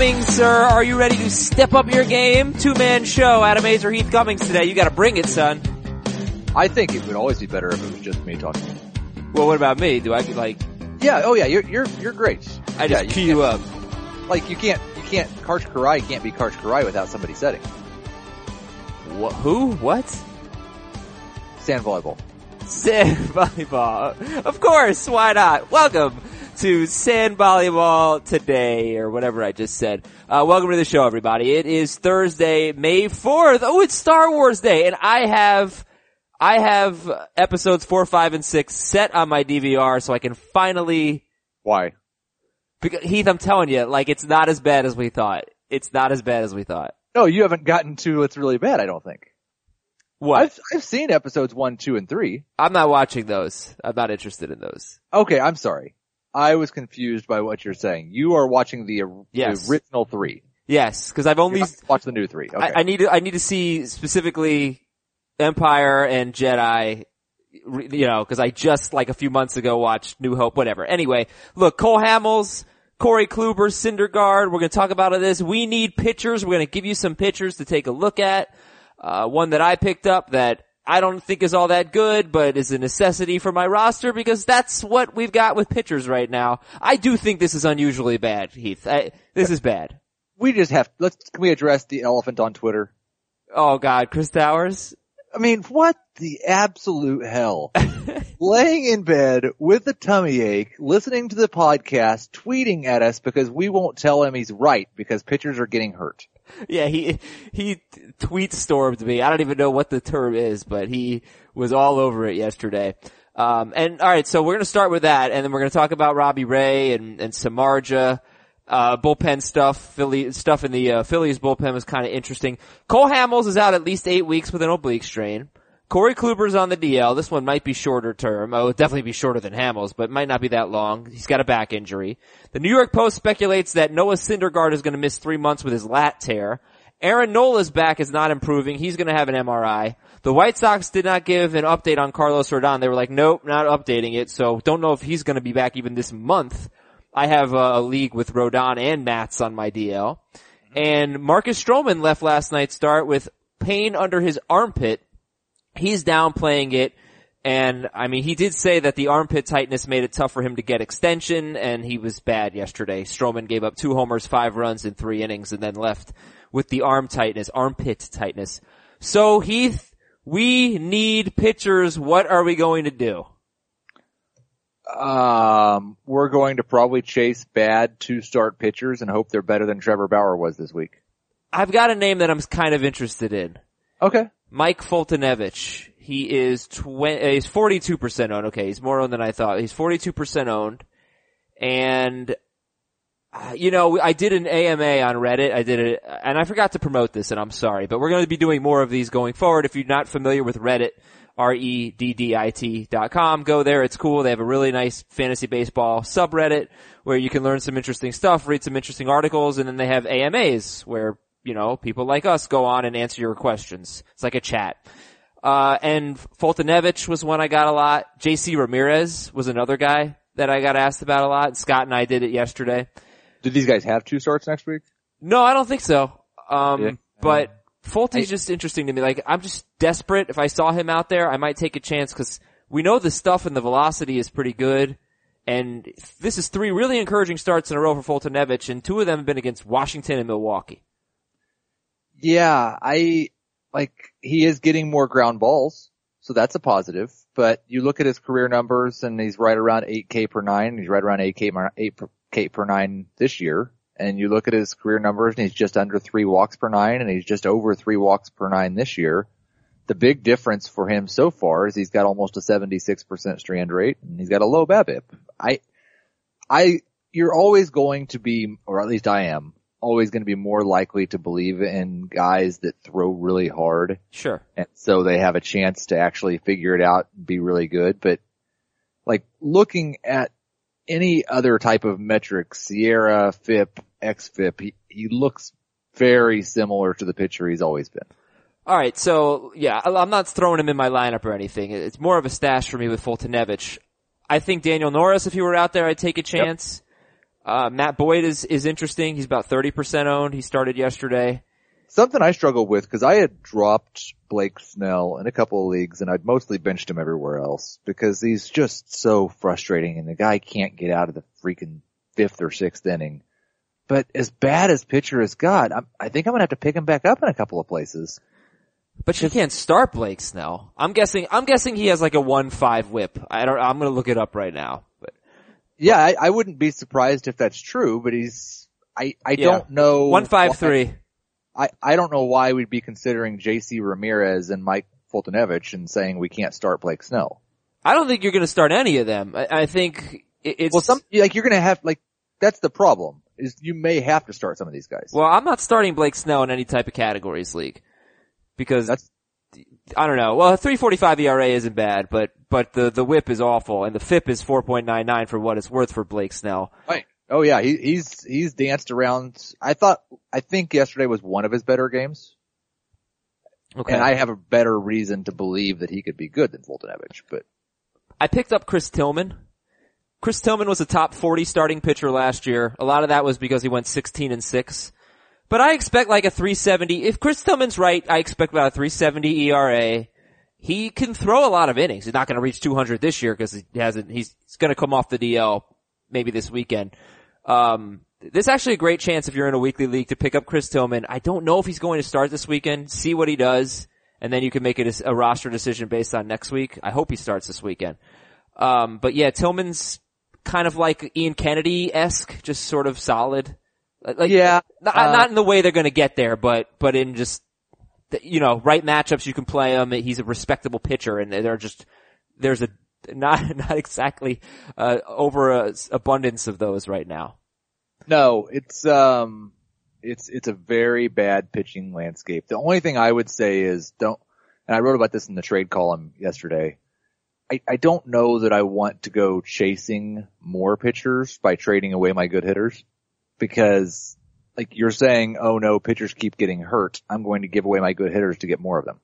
Cummings, sir, are you ready to step up your game? Two-man show, Adam Aizer, Heath Cummings today. You gotta bring it, son. I think it would always be better if it was just me talking. Well, what about me? Do I, like, Yeah, oh yeah, you're, you're, you're great. I just yeah, you up? Like you can't, you can't, Karch Kiraly can't be Karch Kiraly without somebody setting. What, who? What? Sand volleyball. Sand volleyball. Of course, why not? Welcome to Sand Volleyball today, or whatever I just said. Uh, welcome to the show, everybody. It is Thursday, May 4th. Oh, it's Star Wars Day, and I have, I have episodes 4, 5, and 6 set on my DVR so I can finally, Why? because, Heath, I'm telling you, like, it's not as bad as we thought. It's not as bad as we thought. No, you haven't gotten to what's really bad, I don't think. What? I've, I've seen episodes one, two, and three. I'm not watching those. I'm not interested in those. Okay, I'm sorry. I was confused by what you're saying. You are watching the, Yes. the original three. Yes, because I've only You're not watch the new three. Okay. I, I need to I need to see specifically Empire and Jedi. You know, because I just like a few months ago watched New Hope. Whatever. Anyway, look, Cole Hamels, Corey Kluber, Syndergaard. We're going to talk about this. We need pictures. We're going to give you some pictures to take a look at. Uh, one that I picked up that I don't think is all that good, but is a necessity for my roster because that's what we've got with pitchers right now. I do think this is unusually bad, Heath. I, this is bad. we just have, let's, can we address the elephant on Twitter? Oh God, Chris Towers. I mean, what the absolute hell? Laying in bed with a tummy ache, listening to the podcast, tweeting at us because we won't tell him he's right because pitchers are getting hurt. Yeah, he he tweet stormed me. I don't even know what the term is, but he was all over it yesterday. Um, and all right, so we're gonna start with that, and then we're gonna talk about Robbie Ray and and Samardzija. Uh, bullpen stuff, Philly, stuff in the, uh, Phillies bullpen was kind of interesting. Cole Hamels is out at least eight weeks with an oblique strain. Corey Kluber's on the DL. This one might be shorter term. Oh, it'll definitely be shorter than Hamels, but it might not be that long. He's got a back injury. The New York Post speculates that Noah Syndergaard is going to miss three months with his lat tear. Aaron Nola's back is not improving. He's going to have an MRI. The White Sox did not give an update on Carlos Rodon. They were like, nope, not updating it. So don't know if he's going to be back even this month. I have a, league with Rodon and Mats on my DL. And Marcus Stroman left last night's start with pain under his armpit. He's downplaying it. And I mean, he did say that the armpit tightness made it tough for him to get extension and he was bad yesterday. Stroman gave up two homers, five runs in three innings and then left with the arm tightness, armpit tightness. So Heath, we need pitchers. What are we going to do? Um, we're going to probably chase bad two start pitchers and hope they're better than Trevor Bauer was this week. I've got a name that I'm kind of interested in. Okay. Mike Foltynewicz. He is twen- uh, he's 42% owned. Okay, he's more owned than I thought. He's 42% owned. And, uh, you know, I did an AMA on Reddit. I did it, and I forgot to promote this and I'm sorry, but we're going to be doing more of these going forward. If you're not familiar with Reddit, R-E-D-D-I-T dot com, go there. It's cool. They have a really nice fantasy baseball subreddit where you can learn some interesting stuff, read some interesting articles, and then they have AMAs where, you know, people like us go on and answer your questions. It's like a chat. Uh, and Foltynewicz was one I got a lot. JC Ramirez was another guy that I got asked about a lot. Scott and I did it yesterday. Do these guys have two starts next week? No, I don't think so. Um, Yeah. but Fulton's just interesting to me. Like, I'm just desperate. If I saw him out there, I might take a chance because we know the stuff and the velocity is pretty good. And this is three really encouraging starts in a row for Foltynewicz, and two of them have been against Washington and Milwaukee. Yeah, I, like, he is getting more ground balls, so that's a positive, but you look at his career numbers and he's right around 8K per nine, he's right around 8K, per- 8K per nine this year, and you look at his career numbers and he's just under three walks per nine and he's just over three walks per nine this year. The big difference for him so far is he's got almost a 76% strand rate and he's got a low BABIP. I, I, you're always going to be, or at least I am, always going to be more likely to believe in guys that throw really hard. Sure. And so they have a chance to actually figure it out and be really good. But like looking at any other type of metric, SIERA, FIP, XFIP, he, he looks very similar to the pitcher he's always been. All right, so yeah, I'm not throwing him in my lineup or anything. It's more of a stash for me with Foltynewicz. I think Daniel Norris, if he were out there, I'd take a chance. Uh, Matt Boyd is, is interesting. He's about 30% owned. He started yesterday. Something I struggled with because I had dropped Blake Snell in a couple of leagues and I'd mostly benched him everywhere else because he's just so frustrating and the guy can't get out of the freaking fifth or sixth inning. But as bad as pitcher has got, I'm, I think I'm gonna have to pick him back up in a couple of places. But you can't start Blake Snell. I'm guessing, I'm guessing he has like a 1-5 whip. I don't, I'm gonna look it up right now. But Yeah, I, I wouldn't be surprised if that's true, but he's, I, I Yeah. don't know. 1-5-3. I, I don't know why we'd be considering JC Ramirez and Mike Foltynewicz and saying we can't start Blake Snell. I don't think you're gonna start any of them. I, I think it's, Well, some, like you're gonna have, like, that's the problem, is you may have to start some of these guys. well, I'm not starting Blake Snell in any type of categories league. Because That's, I don't know. Well, a 345 ERA isn't bad, but, but the, the whip is awful and the FIP is 4.99 for what it's worth for Blake Snell. right. Oh yeah, he, he's, he's danced around, I thought, I think yesterday was one of his better games, Okay. and I have a better reason to believe that he could be good than Foltynewicz, but I picked up Chris Tillman. Chris Tillman was a top 40 starting pitcher last year. A lot of that was because he went 16 and 6. But I expect like a 370. If Chris Tillman's right, I expect about a 370 ERA. He can throw a lot of innings. He's not going to reach 200 this year because he hasn't, he's, going to come off the DL maybe this weekend. Um, this is actually a great chance if you're in a weekly league to pick up Chris Tillman. I don't know if he's going to start this weekend. See what he does. And then you can make a, a roster decision based on next week. I hope he starts this weekend. Um, but yeah, Tillman's kind of like Ian Kennedy-esque, just sort of solid. Like, Yeah, not, uh, not in the way they're going to get there, but, but in just, you know, right matchups you can play him. He's a respectable pitcher and they're just, there's a, not, not exactly, uh, over a abundance of those right now. No, it's um, it's it's a very bad pitching landscape. The only thing I would say is don't, and I wrote about this in the trade column yesterday. I, I don't know that I want to go chasing more pitchers by trading away my good hitters because like you're saying, oh no, pitchers keep getting hurt. I'm going to give away my good hitters to get more of them.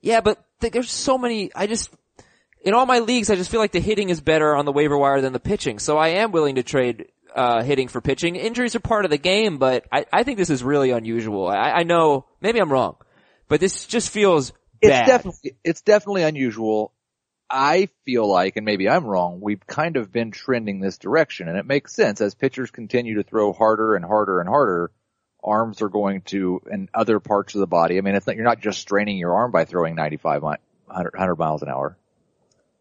Yeah, but th- there's so many, I just, in all my leagues, I just feel like the hitting is better on the waiver wire than the pitching. So I am willing to trade, uh, hitting for pitching. Injuries are part of the game, but I, I think this is really unusual. I, I know, maybe I'm wrong, but this just feels It's bad. definitely, it's definitely unusual. I feel like, and maybe I'm wrong, we've kind of been trending this direction and it makes sense as pitchers continue to throw harder and harder and harder, arms are going to, and other parts of the body. I mean, it's not, you're not just straining your arm by throwing 95, mi- 100, 100 miles an hour.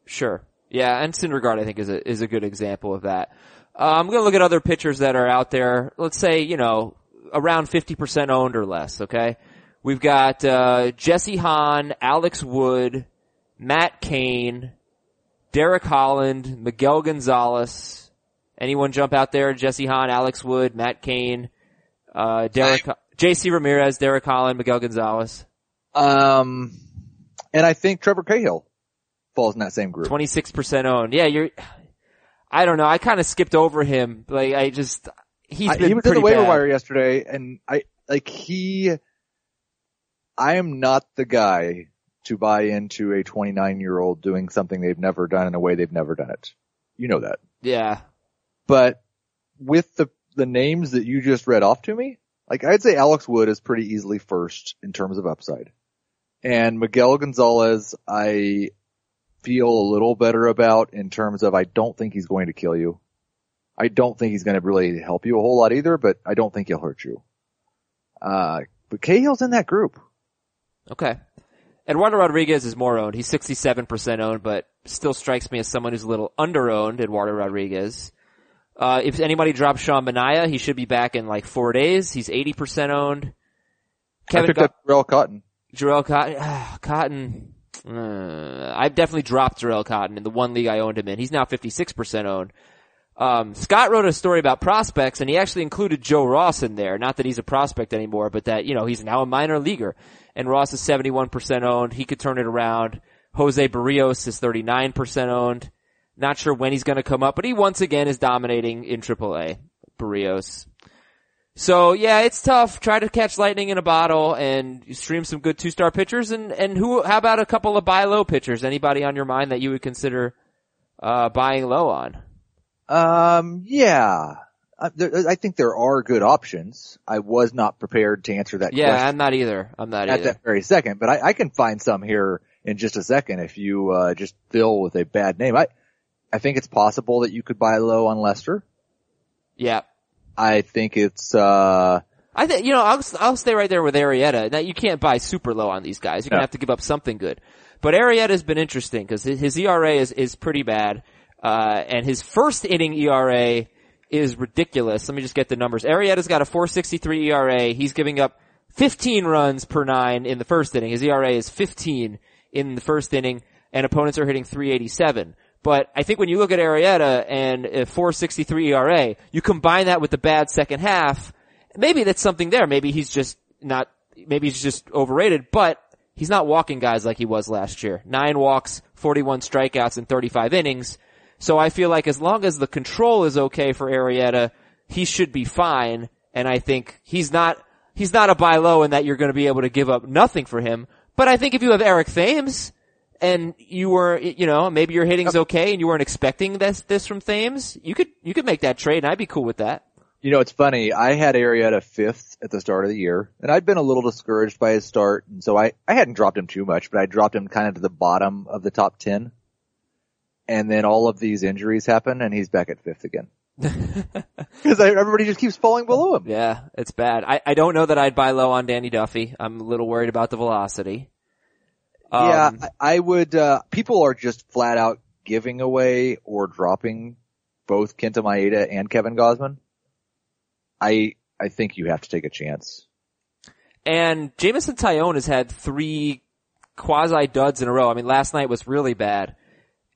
Sure. Yeah, and Syndergaard I think is a, is a good example of that. Uh, I'm gonna look at other pitchers that are out there. Let's say, you know, around 50% owned or less, okay? We've got, uh, Jesse Hahn, Alex Wood, Matt Cain, Derek Holland, Miguel Gonzalez. Anyone jump out there? Jesse Hahn, Alex Wood, Matt Cain, uh, Derek, JC Ramirez, Derek Holland, Miguel Gonzalez. Um, and I think Trevor Cahill falls in that same group. 26% owned. Yeah, you're, I don't know. I kind of skipped over him. Like, I just, he's I- been he was in the waiver wire yesterday and I, like he, I am not the guy to buy into a 29 year old doing something they've never done in a way they've never done it. You know that. Yeah. But with the, the names that you just read off to me, like I'd say Alex Wood is pretty easily first in terms of upside. And Miguel Gonzalez, I feel a little better about in terms of I don't think he's going to kill you. I don't think he's going to really help you a whole lot either, but I don't think he'll hurt you. Uh, but Cahill's in that group. Okay. Eduardo Rodriguez is more owned. He's 67% owned, but still strikes me as someone who's a little under owned, Eduardo Rodriguez. Uh, if anybody drops Sean Manaea, he should be back in like four days. He's 80% owned. I Kevin picked Go- up Terrell Cotton. Jharel Cotton, ah, Cotton, uh, I've definitely dropped Jharel Cotton in the one league I owned him in. He's now 56% owned. Um, Scott wrote a story about prospects and he actually included Joe Ross in there. Not that he's a prospect anymore, but that, you know, he's now a minor leaguer. And Ross is 71% owned. He could turn it around. Jose Berrios is 39% owned. Not sure when he's gonna come up, but he once again is dominating in AAA. Barrios. So yeah, it's tough. Try to catch lightning in a bottle and stream some good two star pitchers and, and who, how about a couple of buy low pitchers? Anybody on your mind that you would consider, uh, buying low on? Um, yeah. Uh, there, I think there are good options. I was not prepared to answer that Yeah, I'm not either. I'm not at either. that very second, but I, I can find some here in just a second if you uh, just fill with a bad name. I I think it's possible that you could buy low on Lester. Yeah. I think it's uh I think, you know, I'll, I'll stay right there with Arrieta. Now you can't buy super low on these guys. You're gonna have to give up something good. But Arrieta's been interesting because his, his ERA is, is pretty bad. Uh, and his first inning ERA is ridiculous. Let me just get the numbers. Arrieta's got a 463 ERA. He's giving up 15 runs per nine in the first inning. His ERA is 15 in the first inning and opponents are hitting 387. But I think when you look at Arrieta and a 463 ERA, you combine that with the bad second half, maybe that's something there. Maybe he's just not, maybe he's just overrated, but he's not walking guys like he was last year. Nine walks, 41 strikeouts in 35 innings. So I feel like as long as the control is okay for Arrieta, he should be fine. And I think he's not, he's not a buy low in that you're going to be able to give up nothing for him. But I think if you have Eric Thames and you were, you know, maybe your hitting's okay and you weren't expecting this, this from Thames, you could, you could make that trade and I'd be cool with that. you know it's funny. I had Arrieta fifth at the start of the year, and I'd been a little discouraged by his start, and so I I hadn't dropped him too much, but I dropped him kind of to the bottom of the top ten. And then all of these injuries happen, and he's back at fifth again. Because everybody just keeps falling below him. Yeah, it's bad. I, I don't know that I'd buy low on Danny Duffy. I'm a little worried about the velocity. yeah, Um, I I would, uh, people are just flat out giving away or dropping both Kenta Maeda and Kevin Gausman. I, I think you have to take a chance. And Jameson Taillon has had three quasi duds in a row. I mean, last night was really bad.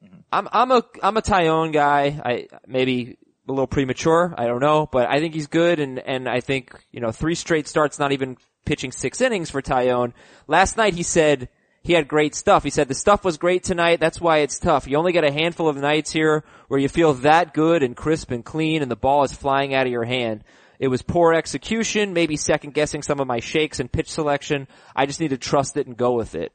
Mm-hmm. I'm, I'm a, I'm a Taillon guy. I, maybe a little premature. I don't know, but I think he's good and, and I think, you know, three straight starts, not even pitching six innings for Taillon. Last night he said he had great stuff. He said the stuff was great tonight. That's why it's tough. You only get a handful of nights here where you feel that good and crisp and clean and the ball is flying out of your hand. It was poor execution, maybe second guessing some of my shakes and pitch selection. I just need to trust it and go with it.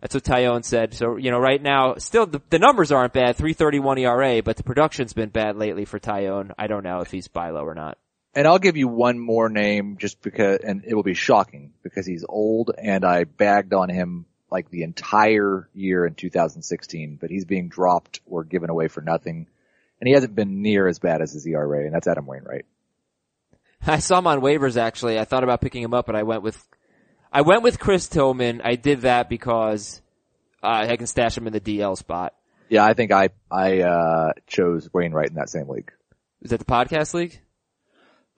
That's what Taillon said. So, you know, right now, still the, the numbers aren't bad, 331 ERA, but the production's been bad lately for Taillon. I don't know if he's buy low or not. And I'll give you one more name just because, and it will be shocking because he's old and I bagged on him like the entire year in 2016, but he's being dropped or given away for nothing. And he hasn't been near as bad as his ERA and that's Adam Wainwright. I saw him on waivers actually. I thought about picking him up, but I went with, I went with Chris Tillman. I did that because uh, I can stash him in the DL spot. Yeah, I think I, I, uh, chose Wainwright in that same league. Is that the podcast league?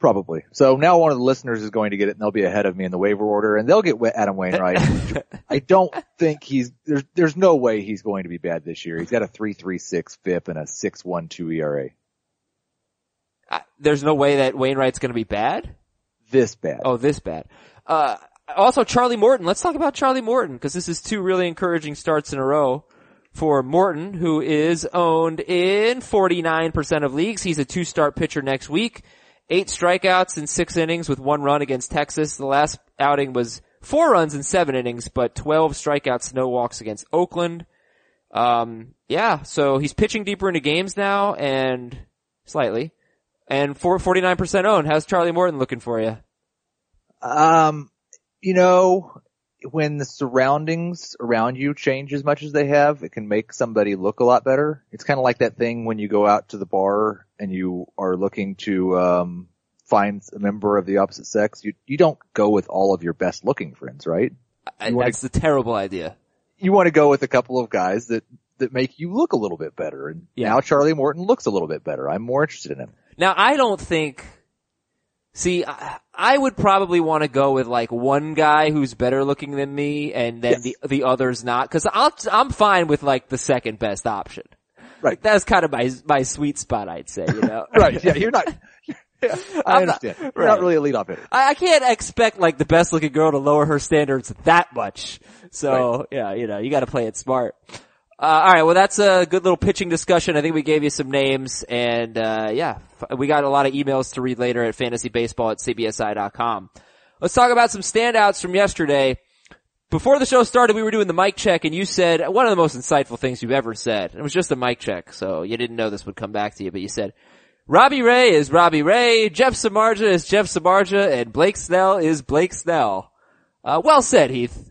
Probably. So now one of the listeners is going to get it and they'll be ahead of me in the waiver order and they'll get Adam Wainwright. I don't think he's, there's, there's no way he's going to be bad this year. He's got a 3.36 FIP and a 6.12 ERA. Uh, there's no way that Wainwright's going to be bad. This bad. Oh, this bad. Uh, also Charlie Morton. Let's talk about Charlie Morton because this is two really encouraging starts in a row for Morton, who is owned in 49% of leagues. He's a two-start pitcher next week. Eight strikeouts in six innings with one run against Texas. The last outing was four runs in seven innings, but 12 strikeouts, no walks against Oakland. Um, yeah, so he's pitching deeper into games now and slightly. And for 49% owned. How's Charlie Morton looking for you? Um, you know, when the surroundings around you change as much as they have, it can make somebody look a lot better. It's kind of like that thing when you go out to the bar and you are looking to, um, find a member of the opposite sex. You, you don't go with all of your best looking friends, right? I, wanna- that's a terrible idea. You want to go with a couple of guys that, that make you look a little bit better. And Yeah. now Charlie Morton looks a little bit better. I'm more interested in him. Now I don't think, see, I, would probably want to go with like one guy who's better looking than me and then Yes. the, the others not, cause I'll, I'm fine with like the second best option. Right. That's kind of my, my sweet spot, I'd say, you know? Right. Yeah. You're not, yeah, I I'm not- understand. You're right. not really a leadoff hitter. I, I can't expect like the best looking girl to lower her standards that much. So yeah, you know, you gotta play it smart. Uh, alright, well that's a good little pitching discussion. I think we gave you some names and, uh, yeah, we got a lot of emails to read later at fantasybaseball at cbsi.com. Let's talk about some standouts from yesterday. Before the show started, we were doing the mic check and you said one of the most insightful things you've ever said. It was just a mic check, so you didn't know this would come back to you, but you said, Robbie Ray is Robbie Ray, Jeff Samardzija is Jeff Samardzija, and Blake Snell is Blake Snell. Uh, well said, Heath.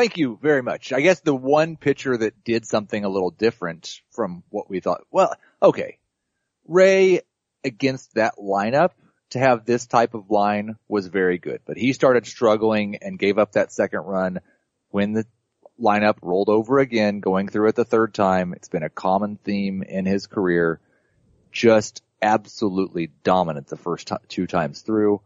Thank you very much. I guess the one pitcher that did something a little different from what we thought, well, okay. Ray against that lineup to have this type of line was very good, but he started struggling and gave up that second run when the lineup rolled over again, going through it the third time. It's been a common theme in his career. Just absolutely dominant the first t- two times through.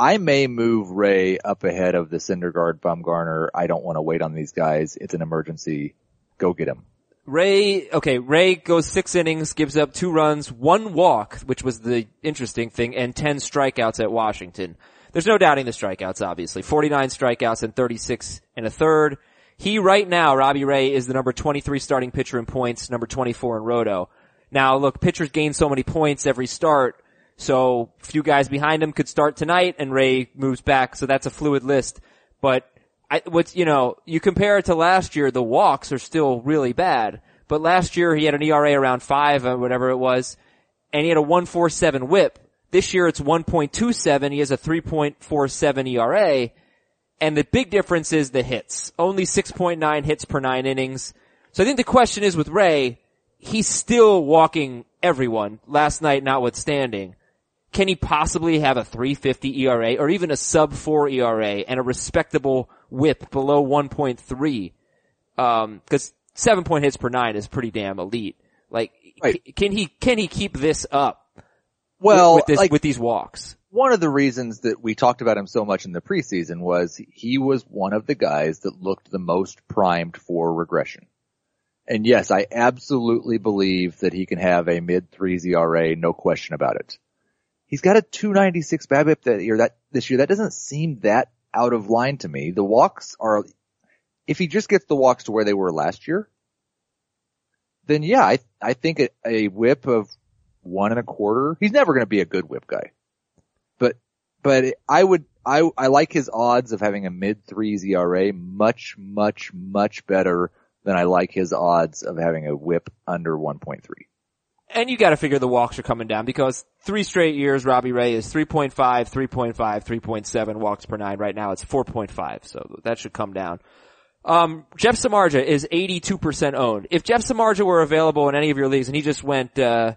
I, may move Ray up ahead of the Syndergaard Bumgarner. I don't want to wait on these guys. It's an emergency. Go get him. Ray, okay, Ray goes six innings, gives up two runs, one walk, which was the interesting thing, and 10 strikeouts at Washington. There's no doubting the strikeouts, obviously. 49 strikeouts and 36 and a third. He right now, Robbie Ray, is the number 23 starting pitcher in points, number 24 in roto. Now look, pitchers gain so many points every start, so a few guys behind him could start tonight and Ray moves back, so that's a fluid list. But I, what's, you know, you compare it to last year, the walks are still really bad. But last year he had an ERA around five or whatever it was, and he had a 147 whip. This year it's 1.27, he has a 3.47 ERA, and the big difference is the hits. Only 6.9 hits per nine innings. So I think the question is with Ray, he's still walking everyone, last night notwithstanding. Can he possibly have a 350 ERA or even a sub 4 ERA and a respectable whip below 1.3? Um, cause seven point hits per nine is pretty damn elite. Like, Right. c- can he, can he keep this up? with- Well, with, this, like with these walks. one of the reasons that we talked about him so much in the preseason was he was one of the guys that looked the most primed for regression. And yes, I absolutely believe that he can have a mid threes ERA, no question about it. He's got a 296 BABIP that year, that this year. That doesn't seem that out of line to me. The walks are, if he just gets the walks to where they were last year, then yeah, I, I think a, a whip of one and a quarter, he's never going to be a good whip guy but but I would I I like his odds of having a mid threes ERA much much much better than I like his odds of having a whip under 1.3. And you gotta figure the walks are coming down because three straight years Robbie Ray is 3.5, 3.5, 3.7 walks per nine. Right now it's 4.5, so that should come down. Um, Jeff Samardzija is 82% owned. If Jeff Samardzija were available in any of your leagues and he just went, uh,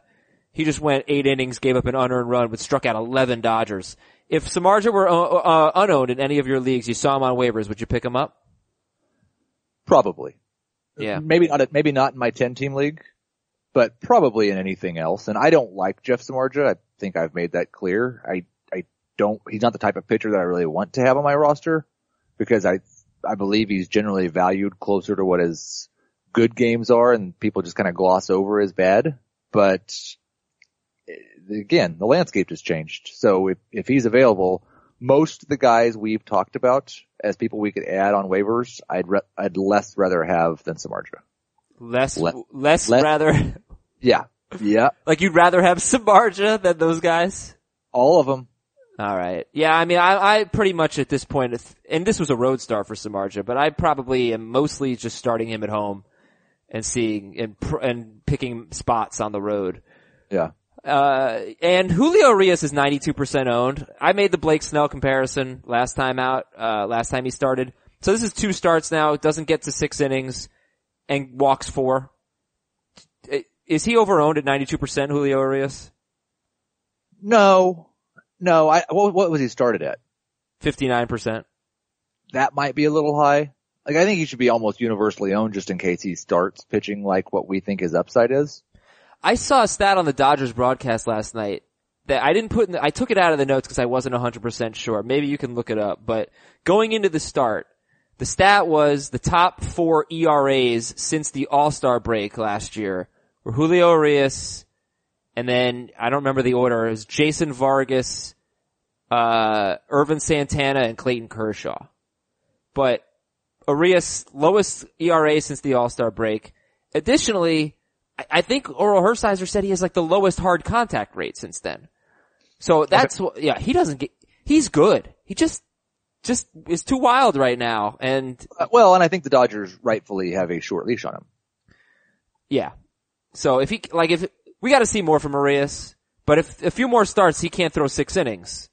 he just went eight innings, gave up an unearned run, but struck out 11 Dodgers. If Samardzija were uh, uh, unowned in any of your leagues, you saw him on waivers, would you pick him up? Probably. Yeah. Maybe not maybe not in my 10 team league, but probably in anything else. And I don't like Jeff Samardzija. I think I've made that clear. I I don't he's not the type of pitcher that I really want to have on my roster because I I believe he's generally valued closer to what his good games are and people just kind of gloss over his bad. But eh, again, the landscape has changed. So if, if he's available, most of the guys we've talked about as people we could add on waivers, I'd re- I'd less rather have than Samardzija. Less, Le- less le- rather, Yeah. Yeah. like you'd rather have Samardzija than those guys? All of them. All right. Yeah, I mean, I, I pretty much at this and this was a road start for Samardzija, but I probably am mostly just starting him at home and seeing and and picking spots on the road. Yeah. Uh, and Julio Urias is 92% owned. I made the Blake Snell comparison last time out, uh, last time he started. So this is two starts now. It doesn't get to six innings and walks four. Is he overowned at 92% Julio Urias? No. No, I, what, what was he started at? 59%. That might be a little high. Like I think he should be almost universally owned just in case he starts pitching like what we think his upside is. I saw a stat on the Dodgers broadcast last night that I didn't put in the, I took it out of the notes because I wasn't 100% sure. Maybe you can look it up, but going into the start, the stat was the top four ERAs since the All-Star break last year were Julio Urias, and then, I don't remember the order, it was Jason Vargas, uh, Ervin Santana, and Clayton Kershaw. But Arias, lowest ERA since the All-Star break. Additionally, I- I think Orel Hershiser said he has like the lowest hard contact rate since then. So that's what, yeah, he doesn't get, he's good. He just, just is too wild right now. And Uh, well, and I think the Dodgers rightfully have a short leash on him. yeah. So if he, like if, we got to see more from Urias. But if a few more starts, he can't throw six innings,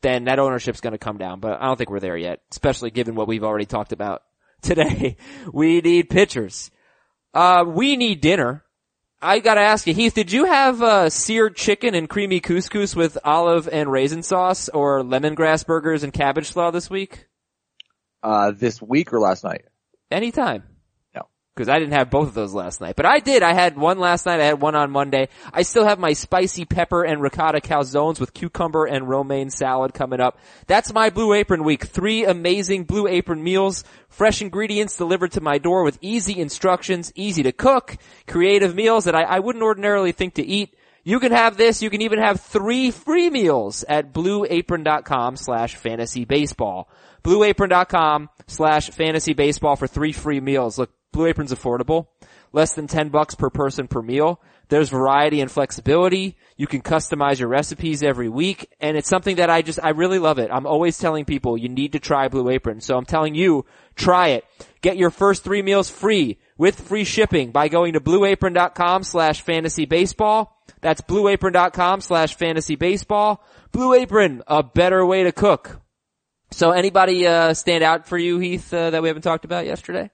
then that ownership's going to come down. But I don't think we're there yet, especially given what we've already talked about today. we need pitchers. Uh, we need dinner. I gotta ask you, Heath, did you have, uh, seared chicken and creamy couscous with olive and raisin sauce or lemongrass burgers and cabbage slaw this week? Uh, this week or last night? Anytime. No. Cause I didn't have both of those last night. But I did. I had one last night. I had one on Monday. I still have my spicy pepper and ricotta calzones with cucumber and romaine salad coming up. That's my Blue Apron week. Three amazing Blue Apron meals. Fresh ingredients delivered to my door with easy instructions, easy to cook, creative meals that I, I wouldn't ordinarily think to eat. You can have this. You can even have three free meals at blueapron.com slash fantasy baseball. Blueapron.com slash fantasy baseball for three free meals. Look, Blue Apron's affordable. Less than 10 bucks per person per meal. There's variety and flexibility. You can customize your recipes every week. And it's something that I just, I really love it. I'm always telling people you need to try Blue Apron. So I'm telling you, try it. Get your first three meals free with free shipping by going to blueapron.com slash fantasy baseball. That's blueapron.com slash fantasy baseball. Blue Apron, a better way to cook. So anybody, uh, stand out for you, Heath, uh, that we haven't talked about yesterday?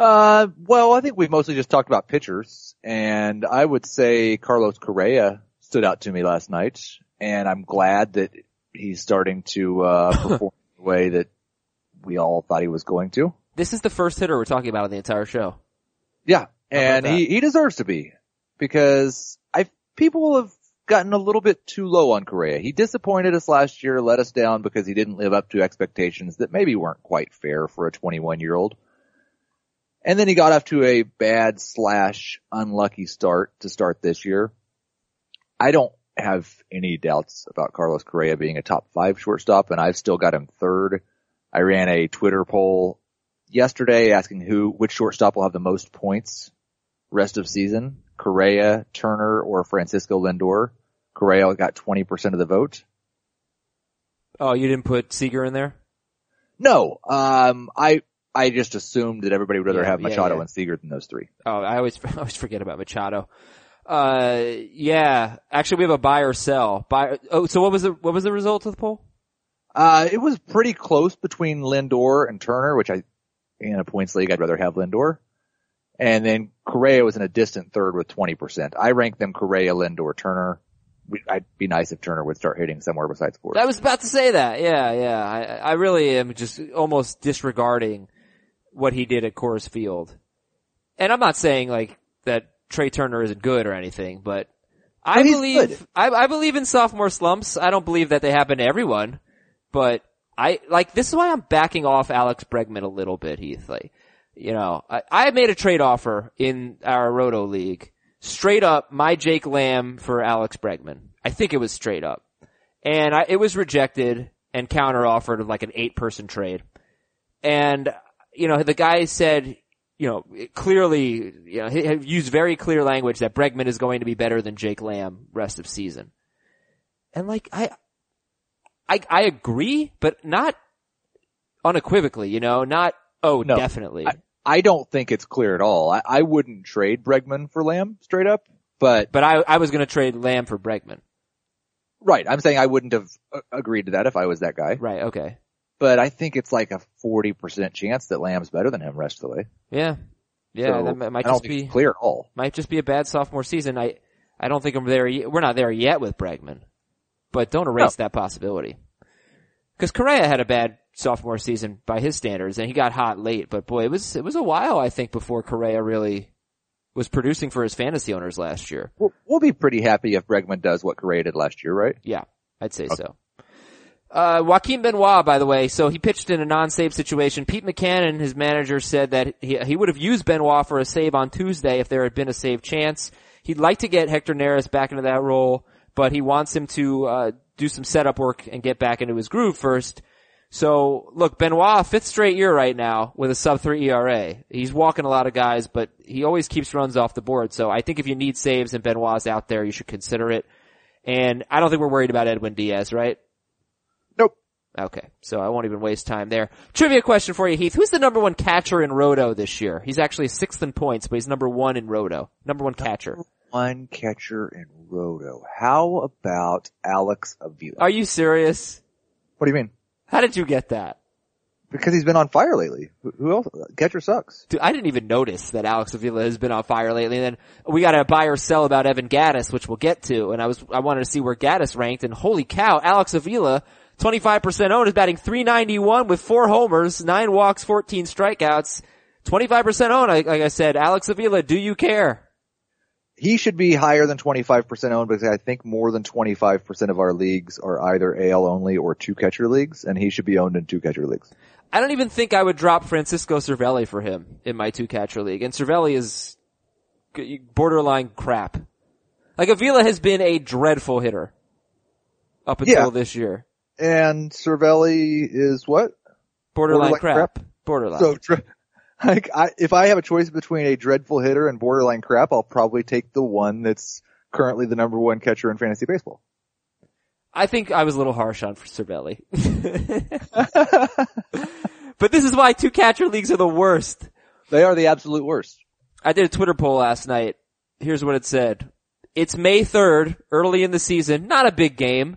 Uh, well, I think we've mostly just talked about pitchers, and I would say Carlos Correa stood out to me last night, and I'm glad that he's starting to uh, perform the way that we all thought he was going to. This is the first hitter we're talking about in the entire show. Yeah, and he he deserves to be because I people have gotten a little bit too low on Correa. He disappointed us last year, let us down because he didn't live up to expectations that maybe weren't quite fair for a 21 year old. And then he got off to a bad slash unlucky start to start this year. I don't have any doubts about Carlos Correa being a top five shortstop and I've still got him third. I ran a Twitter poll yesterday asking who, which shortstop will have the most points rest of season, Correa, Turner, or Francisco Lindor. Correa got 20% of the vote. Oh, you didn't put Seager in there? No, um, I, I just assumed that everybody would rather Yeah, have Machado yeah. and Seager than those three. Oh, I always, I always forget about Machado. Uh, yeah. Actually, we have a buy or sell. Buy. Oh, so what was the what was the result of the poll? Uh, it was pretty close between Lindor and Turner, which I, in a points league, I'd rather have Lindor. And then Correa was in a distant third with 20%. I rank them Correa, Lindor, Turner. I'd be nice if Turner would start hitting somewhere besides fourth. I was about to say that. Yeah, yeah. I, I really am just almost disregarding what he did at Coors Field. And I'm not saying like that Trea Turner isn't good or anything, but I But believe. I, I believe in sophomore slumps. I don't believe that they happen to everyone, but I, like, this is why I'm backing off Alex Bregman a little bit, Heath. Like, you know, I, I made a trade offer in our Roto League. Straight up, my Jake Lamb for Alex Bregman. I think it was straight up. And I, it was rejected and counter offered of like an eight person trade. And, you know, the guy said, you know, clearly, you know, he he used very clear language that Bregman is going to be better than Jake Lamb rest of season. And like, I, I, I agree, but not unequivocally, you know, not, oh, No. definitely. I, I don't think it's clear at all. I, I wouldn't trade Bregman for Lamb straight up, but but I, I was gonna trade Lamb for Bregman. right. I'm saying I wouldn't have agreed to that if I was that guy, Right, okay. But I think it's like a 40% chance that Lamb's better than him rest of the way. Yeah. Yeah, So, that might- might I don't just be, clear at all. might just be a bad sophomore season. I, I don't think I'm there. We're not there yet with Bregman, but don't erase that possibility. Cause Correa had a bad sophomore season by his standards and he got hot late, but boy, it was, it was a while, I think, before Correa really was producing for his fantasy owners last year. We'll, we'll be pretty happy if Bregman does what Correa did last year, right? Yeah, I'd say so. Uh, Joaquin Benoit, by the way, so he pitched in a non-save situation. Pete Mackanin, his manager, said that he, he would have used Benoit for a save on Tuesday if there had been a save chance. He'd like to get Hector Neris back into that role, but he wants him to, uh, do some setup work and get back into his groove first. So look, Benoit, fifth straight year right now with a sub three ERA. He's walking a lot of guys, but he always keeps runs off the board. So I think if you need saves and Benoit's out there, you should consider it. And I don't think we're worried about Edwin Diaz, right? Okay, so I won't even waste time there. Trivia question for you, Heath. Who's the number one catcher in Roto this year? He's actually sixth in points, but he's number one in Roto. Number one catcher. one catcher in Roto. How about Alex Avila? Are you serious? What do you mean? How did you get that? Because he's been on fire lately. Who- Who else? Catcher sucks. Dude, I didn't even notice that Alex Avila has been on fire lately. And then we got a buy or sell about Evan Gattis, which we'll get to. And I was, I wanted to see where Gaddis ranked. And holy cow, Alex Avila, 25% owned, is batting 391 with four homers, nine walks, 14 strikeouts. 25% owned, like, I said. Alex Avila, do you care? He should be higher than 25% owned because I think more than 25% of our leagues are either AL only or two catcher leagues and he should be owned in two catcher leagues. I don't even think I would drop Francisco Cervelli for him in my two catcher league. And Cervelli is borderline crap. Like Avila has been a dreadful hitter up until Yeah. this year. And Cervelli is what? Borderline, Borderline crap. crap? Borderline. So, dr- like, I, if I have a choice between a dreadful hitter and borderline crap, I'll probably take the one that's currently the number one catcher in fantasy baseball. I think I was a little harsh on Cervelli. but this is why two catcher leagues are the worst. They are the absolute worst. I did a Twitter poll last night. Here's what it said. It's May 3rd, early in the season, not a big game.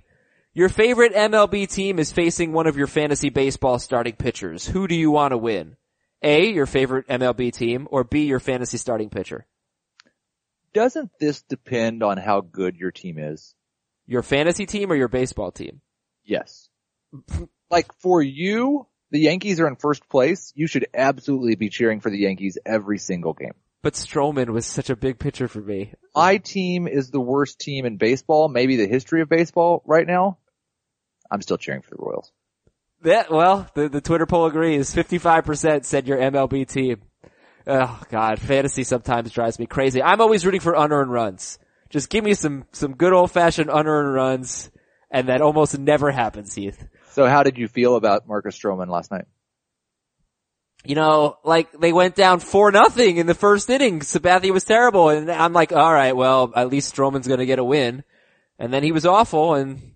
Your favorite MLB team is facing one of your fantasy baseball starting pitchers. Who do you want to win? A, your favorite MLB team, or B, your fantasy starting pitcher? Doesn't this depend on how good your team is? Your fantasy team or your baseball team? Yes. like for you, the Yankees are in first place. You should absolutely be cheering for the Yankees every single game. But Stroman was such a big pitcher for me. My team is the worst team in baseball, maybe the history of baseball right now. I'm still cheering for the Royals. Yeah, well, the, the Twitter poll agrees. 55% said your MLB team. Oh god, fantasy sometimes drives me crazy. I'm always rooting for unearned runs. Just give me some, some good old fashioned unearned runs, and that almost never happens, Heath. So how did you feel about Marcus Stroman last night? You know, like they went down four nothing in the first inning. Sabathia was terrible, and I'm like, all right, well, at least Stroman's gonna get a win. And then he was awful, and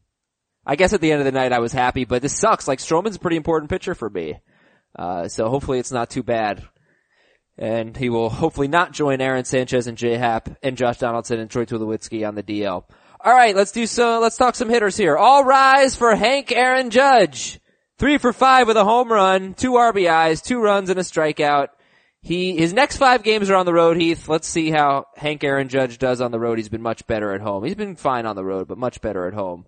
I guess at the end of the night I was happy, but this sucks. Like Stroman's a pretty important pitcher for me. Uh, so hopefully it's not too bad. And he will hopefully not join Aaron Sanchez and Jay Happ and Josh Donaldson and Troy Tulowitzki on the DL. Alright, let's do so, let's talk some hitters here. All rise for Hank Aaron Judge. Three for five with a home run, two RBIs, two runs and a strikeout. He, his next five games are on the road, Heath. Let's see how Hank Aaron Judge does on the road. He's been much better at home. He's been fine on the road, but much better at home.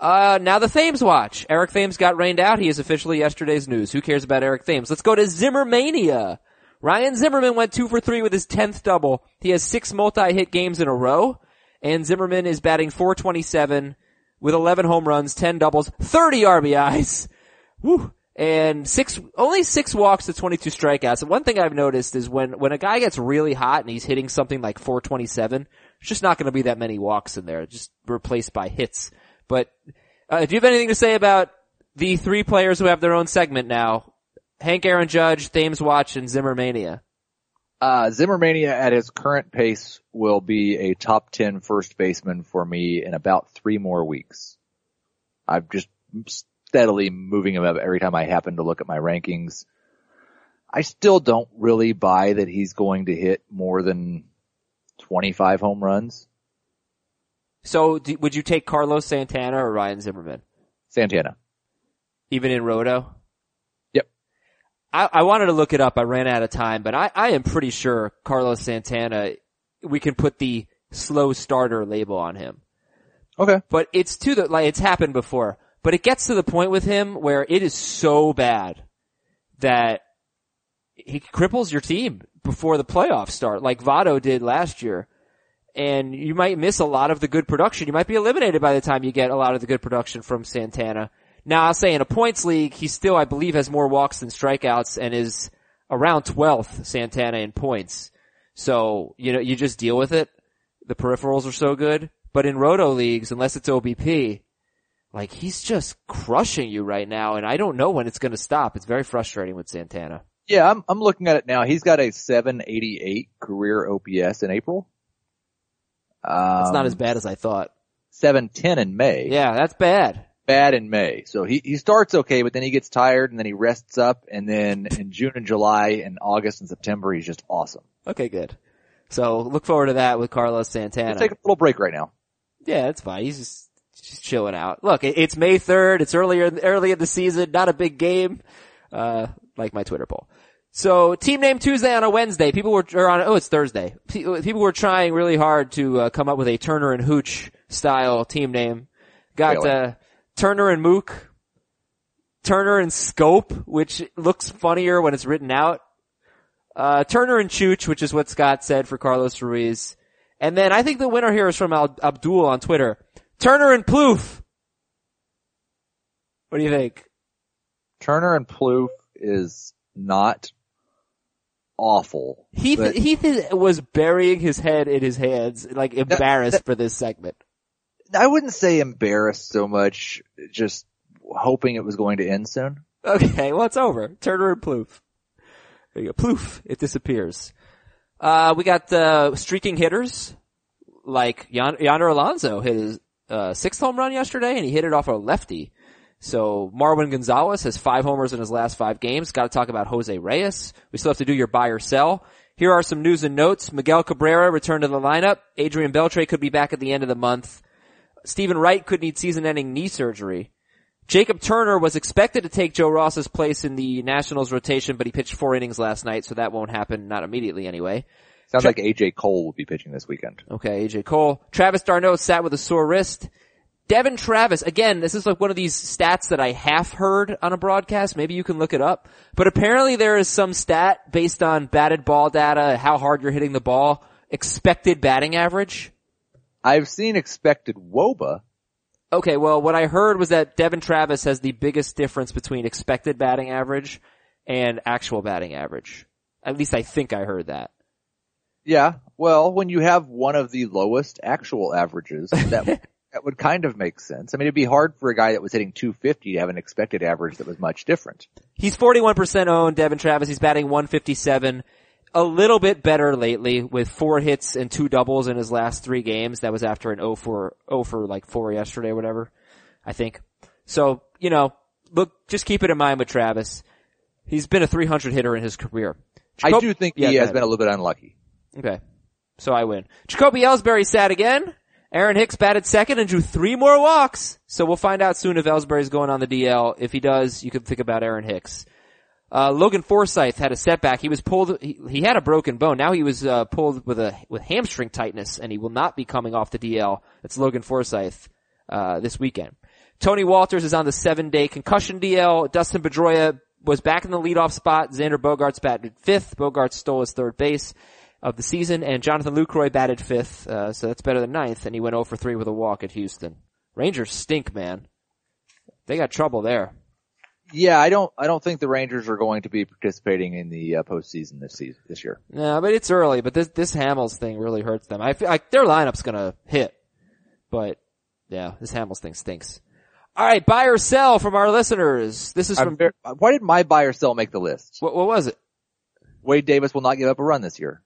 Uh, now the Thames watch. Eric Thames got rained out. He is officially yesterday's news. Who cares about Eric Thames? Let's go to Zimmermania. Ryan Zimmerman went two for three with his 10th double. He has six multi-hit games in a row. And Zimmerman is batting 427 with 11 home runs, 10 doubles, 30 RBIs. Woo. And six, only six walks to 22 strikeouts. And one thing I've noticed is when, when a guy gets really hot and he's hitting something like 427, it's just not going to be that many walks in there, just replaced by hits. But, uh, do you have anything to say about the three players who have their own segment now? Hank Aaron Judge, Thames Watch, and Zimmermania. Uh, Zimmermania at his current pace will be a top 10 first baseman for me in about three more weeks. I'm just steadily moving him up every time I happen to look at my rankings. I still don't really buy that he's going to hit more than 25 home runs. So, do, would you take Carlos Santana or Ryan Zimmerman? Santana. Even in Roto? Yep. I, I wanted to look it up. I ran out of time, but I, I am pretty sure Carlos Santana, we can put the slow starter label on him. Okay. But it's to the, like, it's happened before, but it gets to the point with him where it is so bad that he cripples your team before the playoffs start, like Votto did last year. And you might miss a lot of the good production. You might be eliminated by the time you get a lot of the good production from Santana. Now I'll say in a points league, he still, I believe, has more walks than strikeouts and is around 12th, Santana in points. So, you know, you just deal with it. The peripherals are so good. But in roto leagues, unless it's OBP, like he's just crushing you right now and I don't know when it's gonna stop. It's very frustrating with Santana. Yeah, I'm, I'm looking at it now. He's got a 788 career OPS in April. Um, It's not as bad as I thought. 710 in May. Yeah, that's bad. bad in May. So he, he starts okay, but then he gets tired and then he rests up and then in June and July and August and September he's just awesome. Okay, good. So look forward to that with Carlos Santana. Let's take a little break right now. Yeah, it's fine. He's just, just chilling out. Look, it's May 3rd. It's earlier, early in the season. Not a big game. Uh, like my Twitter poll. So team name Tuesday on a Wednesday. People were, or on, oh, it's Thursday. People were trying really hard to uh, come up with a Turner and Hooch style team name. Got, Really? uh, Turner and Mook. Turner and Scope, which looks funnier when it's written out. Uh, Turner and Chooch, which is what Scott said for Carlos Ruiz. And then I think the winner here is from Al- Abdul on Twitter. Turner and Plouffe. What do you think? Turner and Plouffe is not awful. Heath, But- Heath is- was burying his head in his hands, like embarrassed for this segment. I wouldn't say embarrassed so much, just hoping it was going to end soon. Okay, well it's over. Turner and Plouffe. There you go. Plouffe. It disappears. Uh, we got, uh, streaking hitters, like Yon- Yonder Alonso hit his, uh, sixth home run yesterday and he hit it off a lefty. So Marwin Gonzalez has five homers in his last five games. Got to talk about Jose Reyes. We still have to do your buy or sell. Here are some news and notes. Miguel Cabrera returned to the lineup. Adrian Beltre could be back at the end of the month. Steven Wright could need season-ending knee surgery. Jacob Turner was expected to take Joe Ross's place in the Nationals rotation, but he pitched four innings last night, so that won't happen, not immediately anyway. Sounds Tra- like AJ Cole will be pitching this weekend. Okay, AJ Cole. Travis d'Arnaud sat with a sore wrist. Devon Travis, again, this is like one of these stats that I half heard on a broadcast. Maybe you can look it up. But apparently there is some stat based on batted ball data, how hard you're hitting the ball, expected batting average. I've seen expected WOBA. Okay, well, what I heard was that Devon Travis has the biggest difference between expected batting average and actual batting average. At least I think I heard that. Yeah, well, when you have one of the lowest actual averages, that that would kind of make sense. I mean, it'd be hard for a guy that was hitting 250 to have an expected average that was much different. He's 41% owned, Devon Travis. He's batting 157. A little bit better lately with four hits and two doubles in his last three games. That was after an 0 for, 0 for like four yesterday or whatever, I think. So, you know, look, just keep it in mind with Travis. He's been a 300 hitter in his career. I do think Yeah, he has been a little bit unlucky. Okay. So I win. Jacoby Ellsbury sat again. Aaron Hicks batted second and drew three more walks. So we'll find out soon if Ellsbury's going on the DL. If he does, you can think about Aaron Hicks. Uh, Logan Forsythe had a setback. He was pulled, he, he had a broken bone. Now he was, uh, pulled with a, with hamstring tightness and he will not be coming off the DL. That's Logan Forsythe, uh, this weekend. Tony Wolters is on the seven day concussion DL. Dustin Pedroia was back in the leadoff spot. Xander Bogaerts batted fifth. Bogaerts stole his third base of the season and Jonathan Lucroy batted fifth. Uh, so that's better than ninth and he went 0 for 3 with a walk at Houston. Rangers stink, man. They got trouble there. Yeah, I don't, I don't think the Rangers are going to be participating in the uh, postseason this season, this year. No, but it's early, but this, this Hamels thing really hurts them. I feel like their lineup's gonna hit. But, yeah, this Hamels thing stinks. Alright, buy or sell from our listeners. This is from, ver- why did my buy or sell make the list? what, what was it? Wade Davis will not give up a run this year.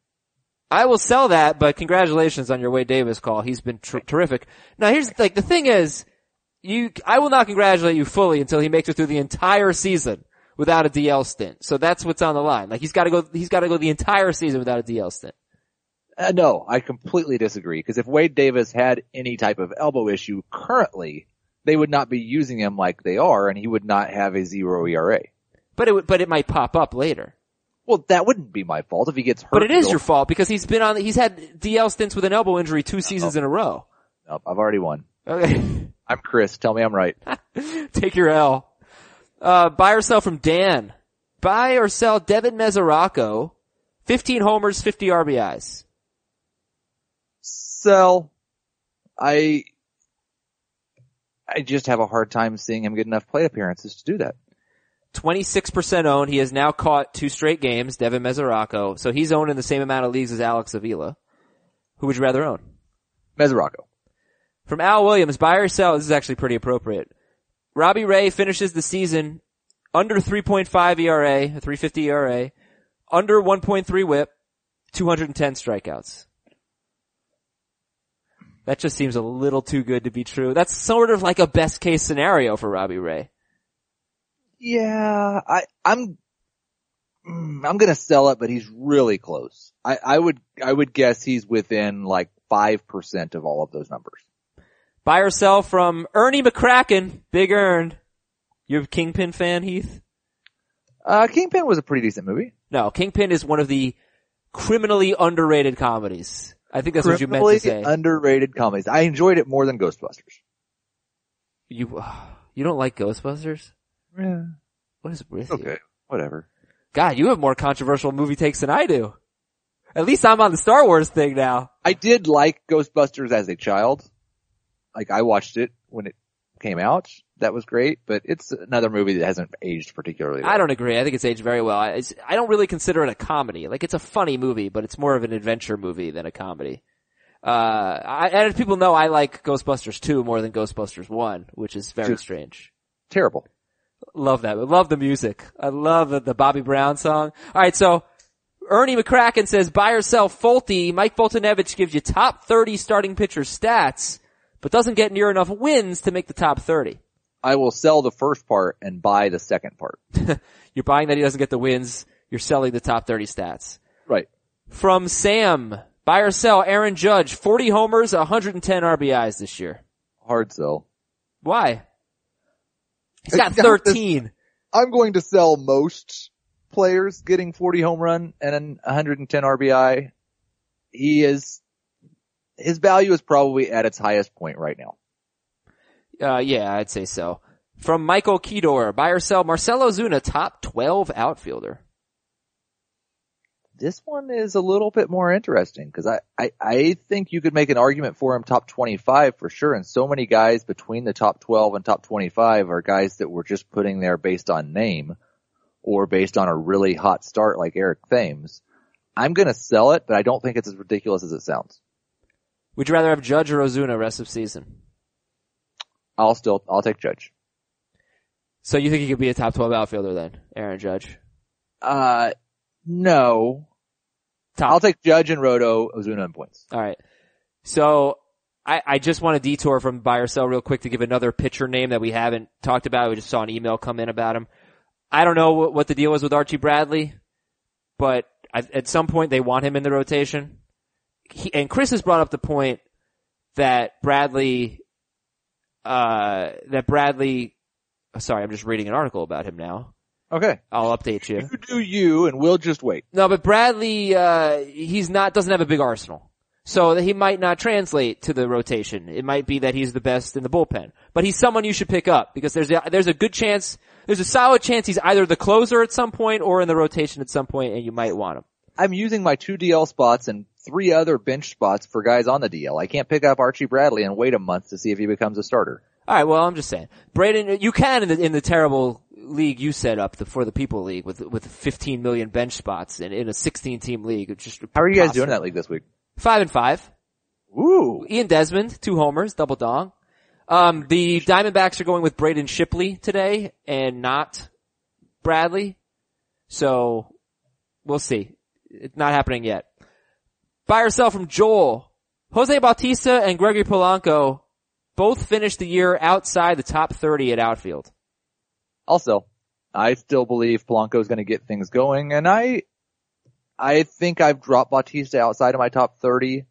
I will sell that, but congratulations on your Wade Davis call. He's been tr- terrific. Now here's, like, the thing is, you, I will not congratulate you fully until he makes it through the entire season without a DL stint. So that's what's on the line. Like, he's gotta go, he's gotta go the entire season without a DL stint. Uh, no, I completely disagree. Because if Wade Davis had any type of elbow issue currently, they would not be using him like they are, and he would not have a zero ERA. But it, would- but it might pop up later. Well, that wouldn't be my fault if he gets hurt. But it is your fault because he's been on, he's had DL stints with an elbow injury two seasons in a row. Nope, I've already won. Okay. I'm Chris. Tell me I'm right. Take your L. Uh, buy or sell from Dan. Buy or sell Devin Mesoraco. 15 homers, 50 RBIs. Sell. I. I just have a hard time seeing him get enough plate appearances to do that. 26% owned. He has now caught two straight games, Devin Mesoraco. So he's owned in the same amount of leagues as Alex Avila. Who would you rather own? Mesoraco. From Al Williams, buy or sell, this is actually pretty appropriate. Robbie Ray finishes the season under 3.5 ERA, a 350 ERA, under 1.3 whip, 210 strikeouts. That just seems a little too good to be true. That's sort of like a best case scenario for Robbie Ray. Yeah, I, I'm, mm, I'm gonna sell it, but he's really close. I, I would, I would guess he's within like 5% of all of those numbers. Buy or sell from Ernie McCracken, Big Earned. You're a Kingpin fan, Heath? Uh, Kingpin was a pretty decent movie. No, Kingpin is one of the criminally underrated comedies. I think that's what you meant to say. underrated comedies. I enjoyed it more than Ghostbusters. you, you don't like Ghostbusters? Yeah. What is with you? Okay. Whatever. God, you have more controversial movie takes than I do. At least I'm on the Star Wars thing now. I did like Ghostbusters as a child. Like I watched it when it came out. That was great, but it's another movie that hasn't aged particularly well. I don't agree. I think it's aged very well. I- It's, I don't really consider it a comedy. Like it's a funny movie, but it's more of an adventure movie than a comedy. Uh, I, and as people know, I like Ghostbusters 2 more than Ghostbusters 1, which is very Sure. strange. Terrible. Love that. Love the music. I love the, the Bobby Brown song. Alright, so Ernie McCracken says buy or sell Folty. Mike Foltynewicz gives you top 30 starting pitcher stats, but doesn't get near enough wins to make the top 30. I will sell the first part and buy the second part. You're buying that he doesn't get the wins. You're selling the top 30 stats. Right. From Sam, buy or sell Aaron Judge, 40 homers, 110 RBIs this year. Hard sell. Why? He's got got 13. I'm going to sell most players getting 40 home run and an 110 RBI. He is, his value is probably at its highest point right now. Uh, yeah, I'd say so. From Michael Kedor, buy or sell Marcell Ozuna, top 12 outfielder. This one is a little bit more interesting because I, I, I think you could make an argument for him top 25 for sure. And so many guys between the top 12 and top 25 are guys that were just putting there based on name or based on a really hot start like Eric Thames. I'm going to sell it, but I don't think it's as ridiculous as it sounds. Would you rather have Judge or Ozuna rest of season? I'll still, I'll take Judge. So you think he could be a top 12 outfielder then, Aaron Judge? Uh, no. Top. I'll take Judge and Roto, Ozuna and points. Alright. So, I, I just want to detour from buy or sell real quick to give another pitcher name that we haven't talked about. We just saw an email come in about him. I don't know what, what the deal is with Archie Bradley, but I, at some point they want him in the rotation. He, and Chris has brought up the point that Bradley, uh, that Bradley, sorry, I'm just reading an article about him now. Okay. I'll update you. You do you and we'll just wait. No, but Bradley, uh, he's not, doesn't have a big arsenal. So that he might not translate to the rotation. It might be that he's the best in the bullpen. But he's someone you should pick up because there's a, there's a good chance, there's a solid chance he's either the closer at some point or in the rotation at some point and you might want him. I'm using my two DL spots and three other bench spots for guys on the DL. I can't pick up Archie Bradley and wait a month to see if he becomes a starter. Alright, well I'm just saying. Braden, you can in the, in the terrible league you set up, the For the People league with, with 15 million bench spots and in a 16 team league. Just How are you guys possible. doing that league this week? Five and five. Ooh. Ian Desmond, two homers, double dong. Um, the Diamondbacks are going with Braden Shipley today and not Bradley. So we'll see. It's not happening yet. Buy or sell from Joel. Jose Bautista and Gregory Polanco both finished the year outside the top 30 at outfield. Also, I still believe Polanco is going to get things going and I, I think I've dropped Bautista outside of my top 30,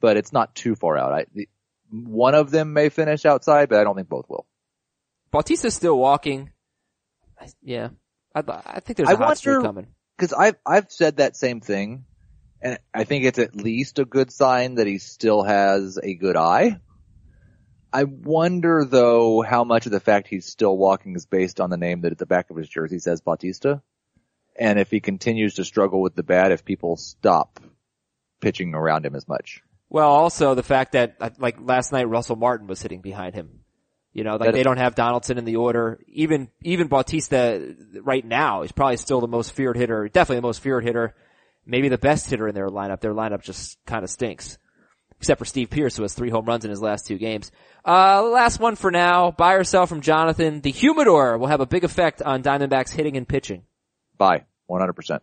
but it's not too far out. I, the, one of them may finish outside, but I don't think both will. Bautista's still walking. I- Yeah. I, I think there's a I hot streak coming. Cause I've, I've said that same thing and I think it's at least a good sign that he still has a good eye. I wonder though how much of the fact he's still walking is based on the name that at the back of his jersey says Bautista. And if he continues to struggle with the bat, if people stop pitching around him as much. Well, also the fact that uh, like last night Russell Martin was hitting behind him. You know, like That- they don't have Donaldson in the order. Even even Bautista right now is probably still the most feared hitter, definitely the most feared hitter, maybe the best hitter in their lineup. Their lineup just kind of stinks. Except for Steve Pearce who has three home runs in his last two games. Uh, last one for now. Buy or sell from Jonathan. The humidor will have a big effect on Diamondbacks hitting and pitching. Buy. 100%.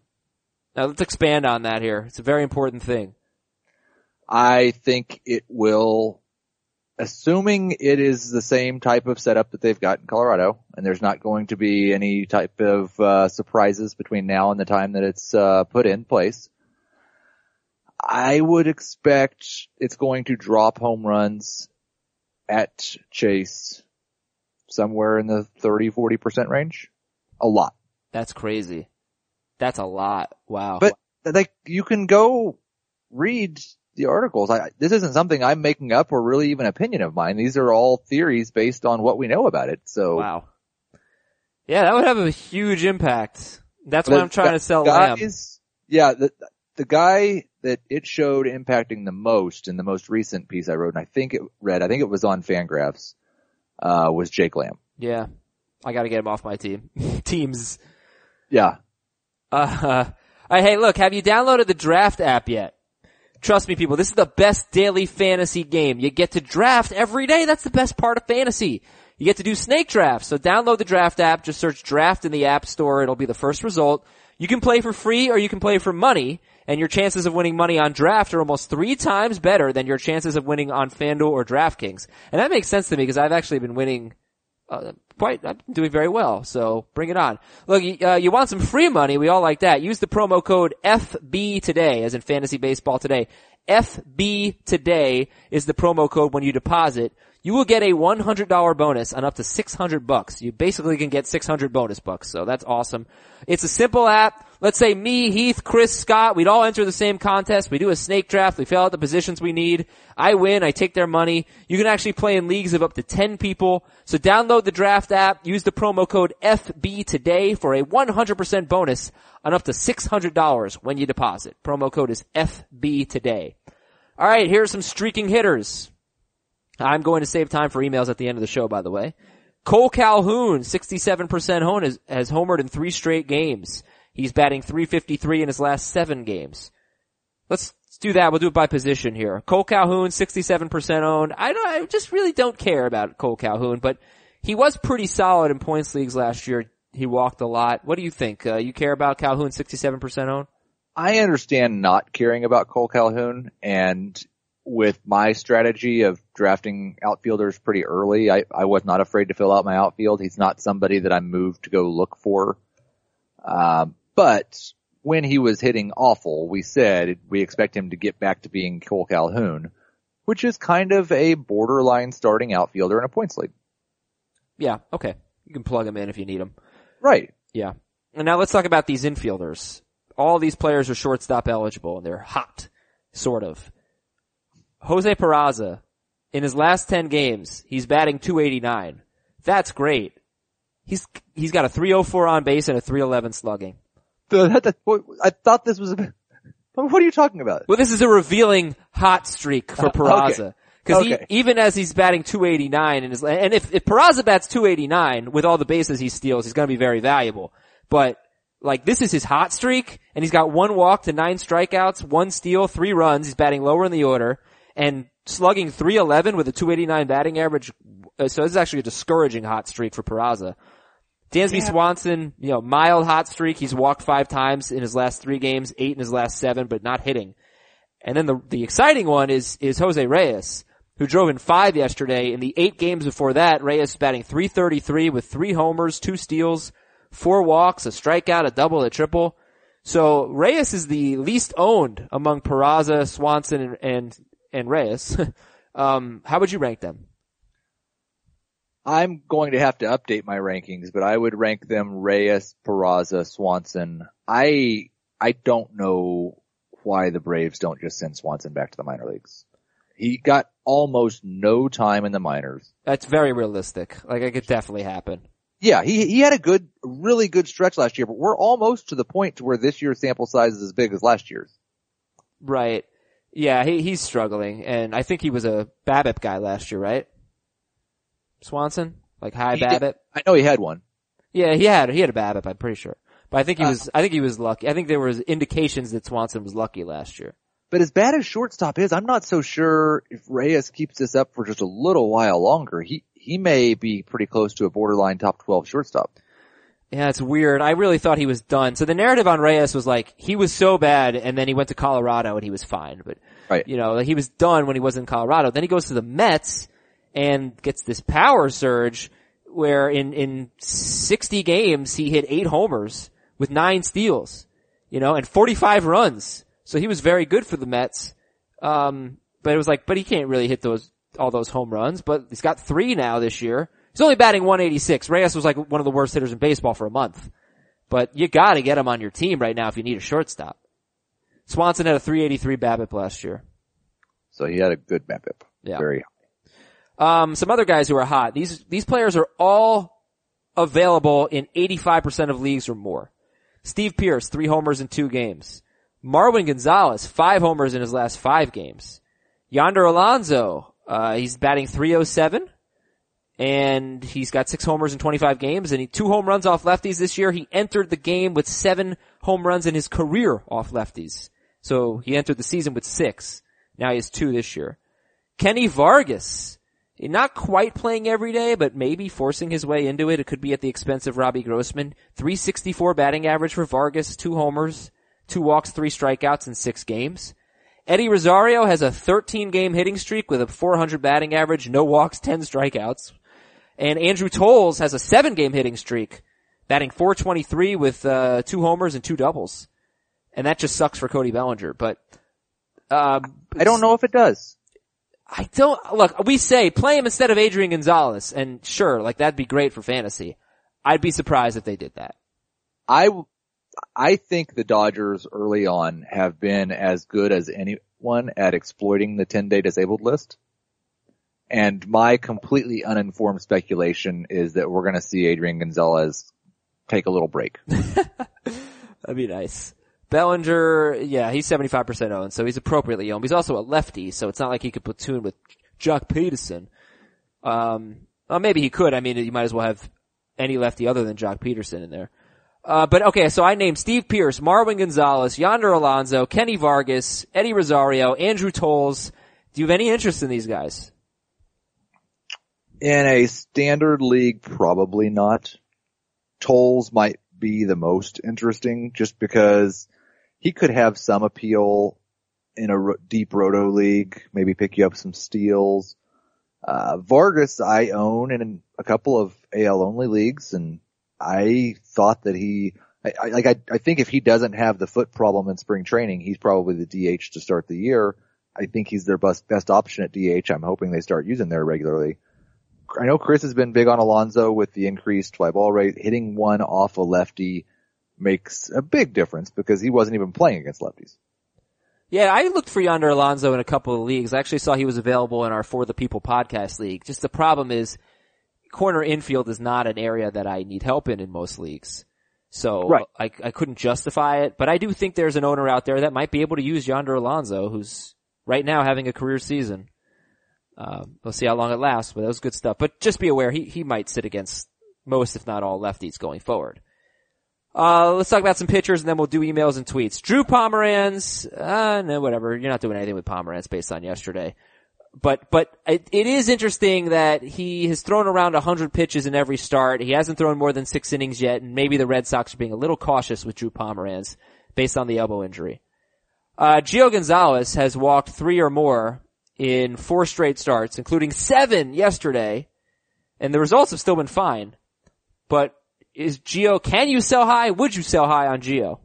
Now let's expand on that here. It's a very important thing. I think it will assuming it is the same type of setup that they've got in Colorado, and there's not going to be any type of uh, surprises between now and the time that it's uh, put in place, I would expect it's going to drop home runs at Chase somewhere in the 30, 40% range. A lot. That's crazy. That's a lot. Wow. But like you can go read the articles. I, this isn't something I'm making up or really even opinion of mine. These are all theories based on what we know about it. So wow. Yeah, that would have a huge impact. That's what I'm trying to sell guys, Lamb. Yeah, the, the guy that it showed impacting the most in the most recent piece I wrote, and I think it read, I think it was on Fangraphs, uh, was Jake Lamb. Yeah. I gotta get him off my team. Teams. Yeah. Uh, uh, hey, look, have you downloaded the draft app yet? Trust me, people, this is the best daily fantasy game. You get to draft every day. That's the best part of fantasy. You get to do snake drafts. So download the draft app. Just search draft in the app store. It'll be the first result. You can play for free or you can play for money and your chances of winning money on draft are almost three times better than your chances of winning on FanDuel or DraftKings. And that makes sense to me because I've actually been winning uh, quite, I'm doing very well. So bring it on. Look, uh, you want some free money? We all like that. Use the promo code FB today, as in fantasy baseball today. FB today is the promo code when you deposit. You will get a $100 bonus on up to 600 bucks. You basically can get 600 bonus bucks. So that's awesome. It's a simple app. Let's say me, Heath, Chris, Scott, we'd all enter the same contest. We do a snake draft. We fill out the positions we need. I win. I take their money. You can actually play in leagues of up to 10 people. So download the draft app. Use the promo code FB today for a 100% bonus on up to $600 when you deposit. Promo code is FB today. All right, here are some streaking hitters. I'm going to save time for emails at the end of the show, by the way. Cole Calhoun, 67% home, has, has homered in three straight games. He's batting 353 in his last seven games. Let's, let's do that. We'll do it by position here. Cole Calhoun, 67% owned. I don't, I just really don't care about Cole Calhoun, but he was pretty solid in points leagues last year. He walked a lot. What do you think? Uh, you care about Calhoun 67% owned? I understand not caring about Cole Calhoun and with my strategy of drafting outfielders pretty early, I, I was not afraid to fill out my outfield. He's not somebody that I moved to go look for. Uh, but when he was hitting awful, we said we expect him to get back to being Cole Calhoun, which is kind of a borderline starting outfielder in a points league. Yeah, okay. You can plug him in if you need him. Right. Yeah. And now let's talk about these infielders. All these players are shortstop eligible and they're hot, sort of. Jose Peraza, in his last 10 games, he's batting 289. That's great. He's, he's got a 304 on base and a 311 slugging. I thought this was a, what are you talking about? Well, this is a revealing hot streak for uh, Peraza. Cause okay. he, even as he's batting 289 in his, and if, if Peraza bats 289 with all the bases he steals, he's gonna be very valuable. But, like, this is his hot streak, and he's got one walk to nine strikeouts, one steal, three runs, he's batting lower in the order, and slugging 311 with a 289 batting average. Uh, so this is actually a discouraging hot streak for Peraza. Dansby yeah. Swanson, you know, mild hot streak. He's walked five times in his last three games, eight in his last seven, but not hitting. And then the, the exciting one is, is Jose Reyes, who drove in five yesterday. In the eight games before that, Reyes batting 333 with three homers, two steals, four walks, a strikeout, a double, a triple. So Reyes is the least owned among Peraza, Swanson, and, and and Reyes. um, how would you rank them? I'm going to have to update my rankings, but I would rank them Reyes, Peraza, Swanson. I I don't know why the Braves don't just send Swanson back to the minor leagues. He got almost no time in the minors. That's very realistic. Like it could definitely happen. Yeah, he he had a good, really good stretch last year, but we're almost to the point to where this year's sample size is as big as last year's. Right. Yeah, he, he's struggling, and I think he was a BABIP guy last year, right? Swanson, like high he. Did. I know he had one. Yeah, he had he had a BABIP. I'm pretty sure, but I think he uh, was I think he was lucky. I think there was indications that Swanson was lucky last year. But as bad as shortstop is, I'm not so sure if Reyes keeps this up for just a little while longer. He he may be pretty close to a borderline top 12 shortstop. Yeah, it's weird. I really thought he was done. So the narrative on Reyes was like, he was so bad and then he went to Colorado and he was fine. But, right. you know, he was done when he was in Colorado. Then he goes to the Mets and gets this power surge where in, in 60 games he hit eight homers with nine steals, you know, and 45 runs. So he was very good for the Mets. Um, but it was like, but he can't really hit those, all those home runs, but he's got three now this year. He's only batting 186. Reyes was like one of the worst hitters in baseball for a month. But you gotta get him on your team right now if you need a shortstop. Swanson had a 383 BABIP last year. So he had a good BABIP. Yeah. Very Um, some other guys who are hot. These, these players are all available in 85% of leagues or more. Steve Pearce, three homers in two games. Marwin Gonzalez, five homers in his last five games. Yonder Alonso, uh, he's batting 307 and he's got six homers in 25 games and he two home runs off lefties this year. He entered the game with seven home runs in his career off lefties. So he entered the season with six. Now he has two this year. Kenny Vargas, not quite playing every day, but maybe forcing his way into it. It could be at the expense of Robbie Grossman. 364 batting average for Vargas, two homers, two walks, three strikeouts in six games. Eddie Rosario has a 13 game hitting streak with a 400 batting average, no walks, 10 strikeouts. And Andrew Toles has a seven game hitting streak, batting 423 with, uh, two homers and two doubles. And that just sucks for Cody Bellinger, but, um, I don't know if it does. I don't, look, we say play him instead of Adrian Gonzalez, and sure, like that'd be great for fantasy. I'd be surprised if they did that. I, I think the Dodgers early on have been as good as anyone at exploiting the 10 day disabled list. And my completely uninformed speculation is that we're going to see Adrian Gonzalez take a little break. That'd be nice. Bellinger, yeah, he's 75% owned, so he's appropriately owned. He's also a lefty, so it's not like he could platoon with Joc Pederson. Um, well, maybe he could. I mean, you might as well have any lefty other than Joc Pederson in there. Uh, but okay, so I named Steve Pearce, Marwin Gonzalez, Yonder Alonso, Kenny Vargas, Eddie Rosario, Andrew Toles. Do you have any interest in these guys? In a standard league, probably not. Toles might be the most interesting just because he could have some appeal in a deep roto league, maybe pick you up some steals. Uh, Vargas I own in a couple of AL only leagues and I thought that he, I, I, like I, I think if he doesn't have the foot problem in spring training, he's probably the DH to start the year. I think he's their best, best option at DH. I'm hoping they start using there regularly. I know Chris has been big on Alonso with the increased fly ball rate. Hitting one off a lefty makes a big difference because he wasn't even playing against lefties. Yeah, I looked for Yonder Alonso in a couple of leagues. I actually saw he was available in our For the People podcast league. Just the problem is corner infield is not an area that I need help in in most leagues. So Right. I, I couldn't justify it, but I do think there's an owner out there that might be able to use Yonder Alonso who's right now having a career season. Um, we'll see how long it lasts, but that was good stuff. But just be aware, he, he might sit against most, if not all, lefties going forward. Uh, let's talk about some pitchers and then we'll do emails and tweets. Drew Pomeranz, uh, no, whatever. You're not doing anything with Pomeranz based on yesterday. But, but it, it is interesting that he has thrown around 100 pitches in every start. He hasn't thrown more than six innings yet, and maybe the Red Sox are being a little cautious with Drew Pomeranz based on the elbow injury. Uh, Gio Gonzalez has walked three or more in four straight starts, including seven yesterday, and the results have still been fine. But is Gio, can you sell high? Would you sell high on Gio?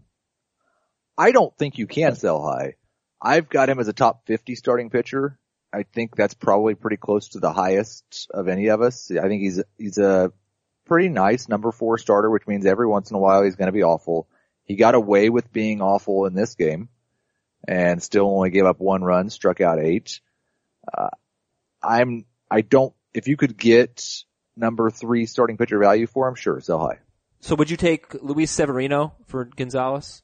I don't think you can sell high. I've got him as a top 50 starting pitcher. I think that's probably pretty close to the highest of any of us. I think he's, he's a pretty nice number four starter, which means every once in a while he's going to be awful. He got away with being awful in this game and still only gave up one run, struck out eight. Uh, I'm, I don't, if you could get number three starting pitcher value for him, sure, sell high. So would you take Luis Severino for Gonzalez?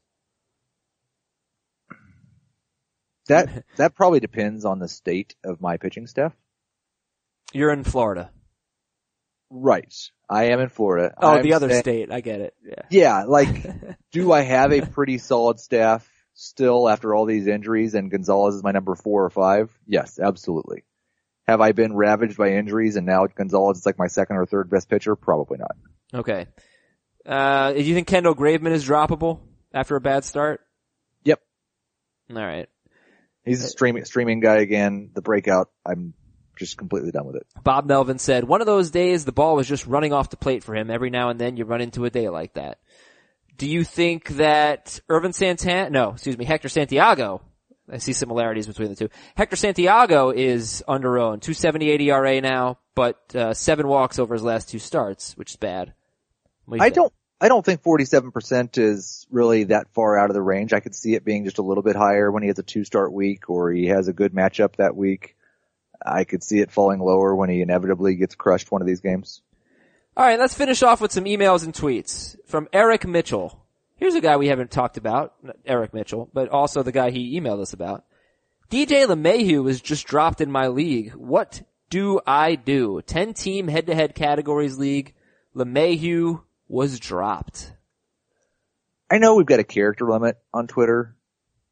That, that probably depends on the state of my pitching staff. You're in Florida. Right. I am in Florida. Oh, I'm the other saying- state. I get it. Yeah. Yeah, like, do I have a pretty solid staff still after all these injuries and Gonzalez is my number four or five? Yes, absolutely. Have I been ravaged by injuries and now Gonzalez is like my second or third best pitcher? Probably not. Okay. Uh, do you think Kendall Graveman is droppable after a bad start? Yep. All right. He's a streaming, streaming guy again. The breakout, I'm just completely done with it. Bob Melvin said, one of those days the ball was just running off the plate for him. Every now and then you run into a day like that. Do you think that Ervin Santana, no, excuse me, Hector Santiago, I see similarities between the two. Hector Santiago is under owned, 278 ERA now, but uh, seven walks over his last two starts, which is bad. Do I think? don't, I don't think 47% is really that far out of the range. I could see it being just a little bit higher when he has a two start week or he has a good matchup that week. I could see it falling lower when he inevitably gets crushed one of these games. All right, let's finish off with some emails and tweets from Eric Mitchell. Here's a guy we haven't talked about, Eric Mitchell, but also the guy he emailed us about. DJ LeMahieu was just dropped in my league. What do I do? 10 team head to head categories league. LeMahieu was dropped. I know we've got a character limit on Twitter,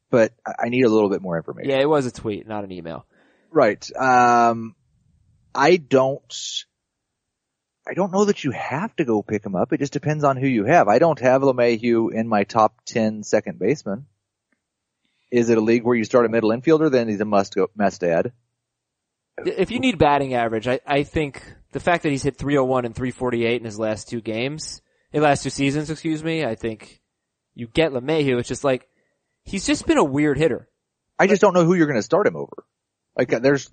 but I- I need a little bit more information. Yeah, it was a tweet, not an email. Right. Um, I don't, I don't know that you have to go pick him up. It just depends on who you have. I don't have LeMahieu in my top 10 second baseman. Is it a league where you start a middle infielder? Then he's a must go, must add. If you need batting average, I, I think the fact that he's hit 301 and 348 in his last two games, in last two seasons, excuse me, I think you get LeMahieu. It's just like, he's just been a weird hitter. I just don't know who you're going to start him over. Like there's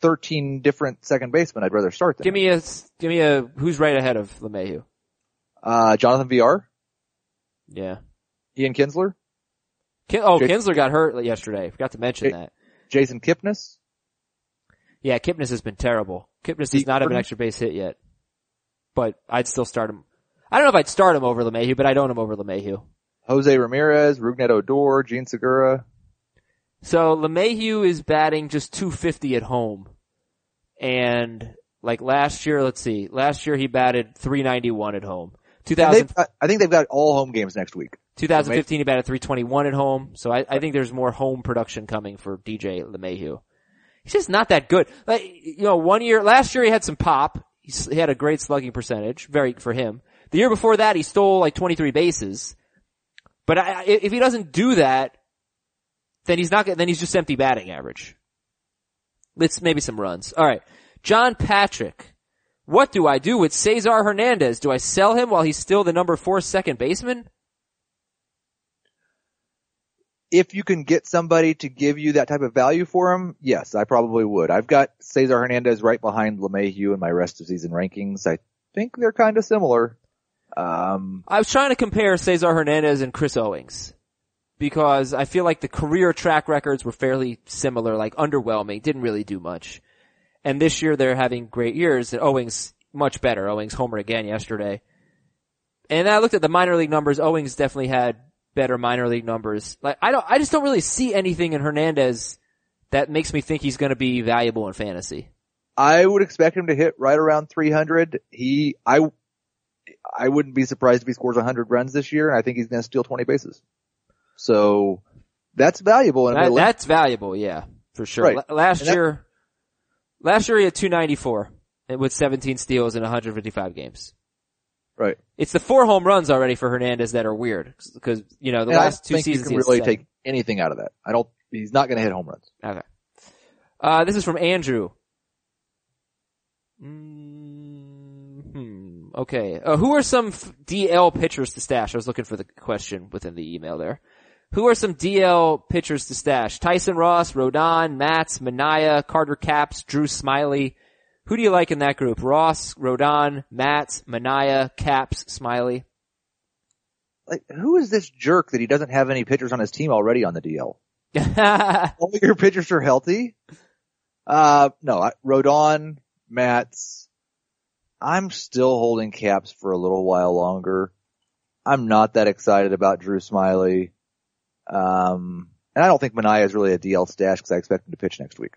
13 different second basemen I'd rather start than Give me a, give me a, who's right ahead of LeMahieu? Uh, Jonathan Villar, Yeah. Ian Kinsler, Kin- oh, Kinsler got hurt yesterday. Forgot to mention Jake- that. Jason Kipnis. Yeah, Kipnis has been terrible. Kipnis does not have an extra base hit yet. But I'd still start him. I don't know if I'd start him over LeMahieu, but I'd own him over LeMahieu. Jose Ramirez, Rougned Odor, Jean Segura. So LeMahieu is batting just 250 at home. And like last year, let's see, last year he batted 391 at home. 2000, I think they've got all home games next week. 2015 he batted 321 at home. So I, I think there's more home production coming for DJ LeMahieu. He's just not that good. Like, you know, one year, last year he had some pop. He, he had a great slugging percentage, very for him. The year before that he stole like 23 bases. But I, I- if he doesn't do that, then he's not, then he's just empty batting average. Let's maybe some runs. All right. John Patrick. What do I do with Cesar Hernandez? Do I sell him while he's still the number four second baseman? If you can get somebody to give you that type of value for him, yes, I probably would. I've got Cesar Hernandez right behind LeMahieu in my rest of season rankings. I think they're kind of similar. Um, I was trying to compare Cesar Hernandez and Chris Owings because I feel like the career track records were fairly similar, like underwhelming, didn't really do much. And this year they're having great years. Owings much better. Owings homer again yesterday. And I looked at the minor league numbers. Owings definitely had better minor league numbers. Like I don't, I just don't really see anything in Hernandez that makes me think he's going to be valuable in fantasy. I would expect him to hit right around 300. He, I, I wouldn't be surprised if he scores 100 runs this year, and I think he's going to steal 20 bases. So that's valuable in That, that's valuable, yeah, for sure. Right. La- Last that- year, last year he had 294 with 17 steals in 155 games. right. It's the four home runs already for Hernandez that are weird because you know the And last two think you seasons can really take anything out of that. I don't, he's not going to hit home runs. Okay. Uh, this is from Andrew. Mm, Hmm. Okay. Uh, who are some f- DL pitchers to stash? I was looking for the question within the email there. Who are some DL pitchers to stash? Tyson Ross, Rodon, Matz, Manaea, Carter Capps, Drew Smyly. Who do you like in that group? Ross, Rodon, Matz, Manaea, Capps, Smyly. Like, who is this jerk that he doesn't have any pitchers on his team already on the DL? All your pitchers are healthy? Uh, no, I, Rodon, Matz. I'm still holding Capps for a little while longer. I'm not that excited about Drew Smyly. Um, and I don't think Manaea is really a DL stash because I expect him to pitch next week.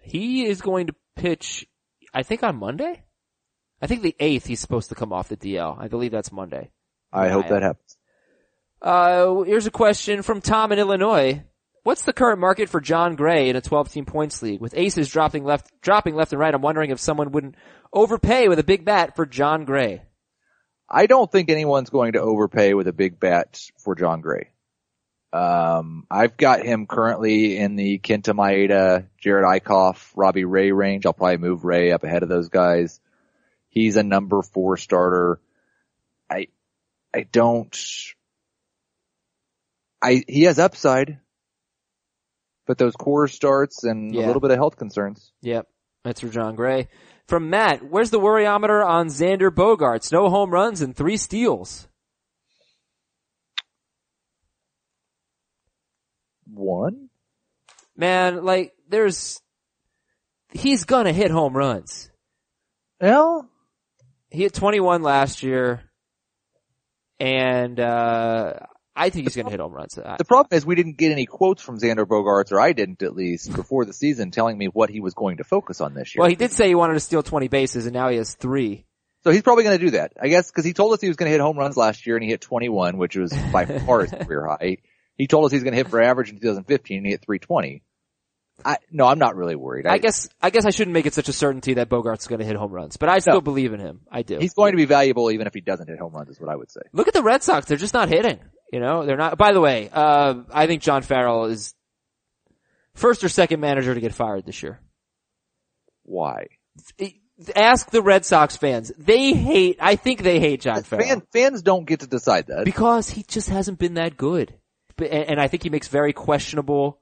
he is going to pitch, I think on Monday? I think the 8th he's supposed to come off the DL. I believe that's Monday. I hope that happens. Uh, here's a question from Tom in Illinois. What's the current market for Jon Gray in a 12 team points league? With aces dropping left, dropping left and right, I'm wondering if someone wouldn't overpay with a big bat for Jon Gray. I don't think anyone's going to overpay with a big bat for Jon Gray. Um, I've got him currently in the Kenta Maeda, Jerad Eickhoff, Robbie Ray range. I'll probably move Ray up ahead of those guys. He's a number four starter. I, I don't, I, he has upside, but those Coors starts and Yeah. a little bit of health concerns. Yep. That's for Jon Gray. From Matt, where's the worryometer on Xander Bogaerts? No home runs and three steals. One? Man, like, there's, he's gonna hit home runs. Well, He hit 21 last year, and, uh, I think he's gonna hit home runs. I- the problem is we didn't get any quotes from Xander Bogaerts, or I didn't at least, before the season telling me what he was going to focus on this year. Well, he did say he wanted to steal 20 bases, and now he has three. So he's probably going to do that. I guess because he told us he was going to hit home runs last year and he hit 21, which was by far his career high. He told us he was going to hit for average in 2015 and he hit 320. I, no, I'm not really worried. I guess, I guess I shouldn't make it such a certainty that Bogaerts gonna hit home runs, but I still No. believe in him. I do. he's going to be valuable even if he doesn't hit home runs is what I would say. Look at the Red Sox. They're just not hitting. You know, they're not, by the way, uh, I think John Farrell is first or second manager to get fired this year. Why? Ask the Red Sox fans. They hate, I think they hate John Farrell. Fan, fans don't get to decide that. Because he just hasn't been that good. And I think he makes very questionable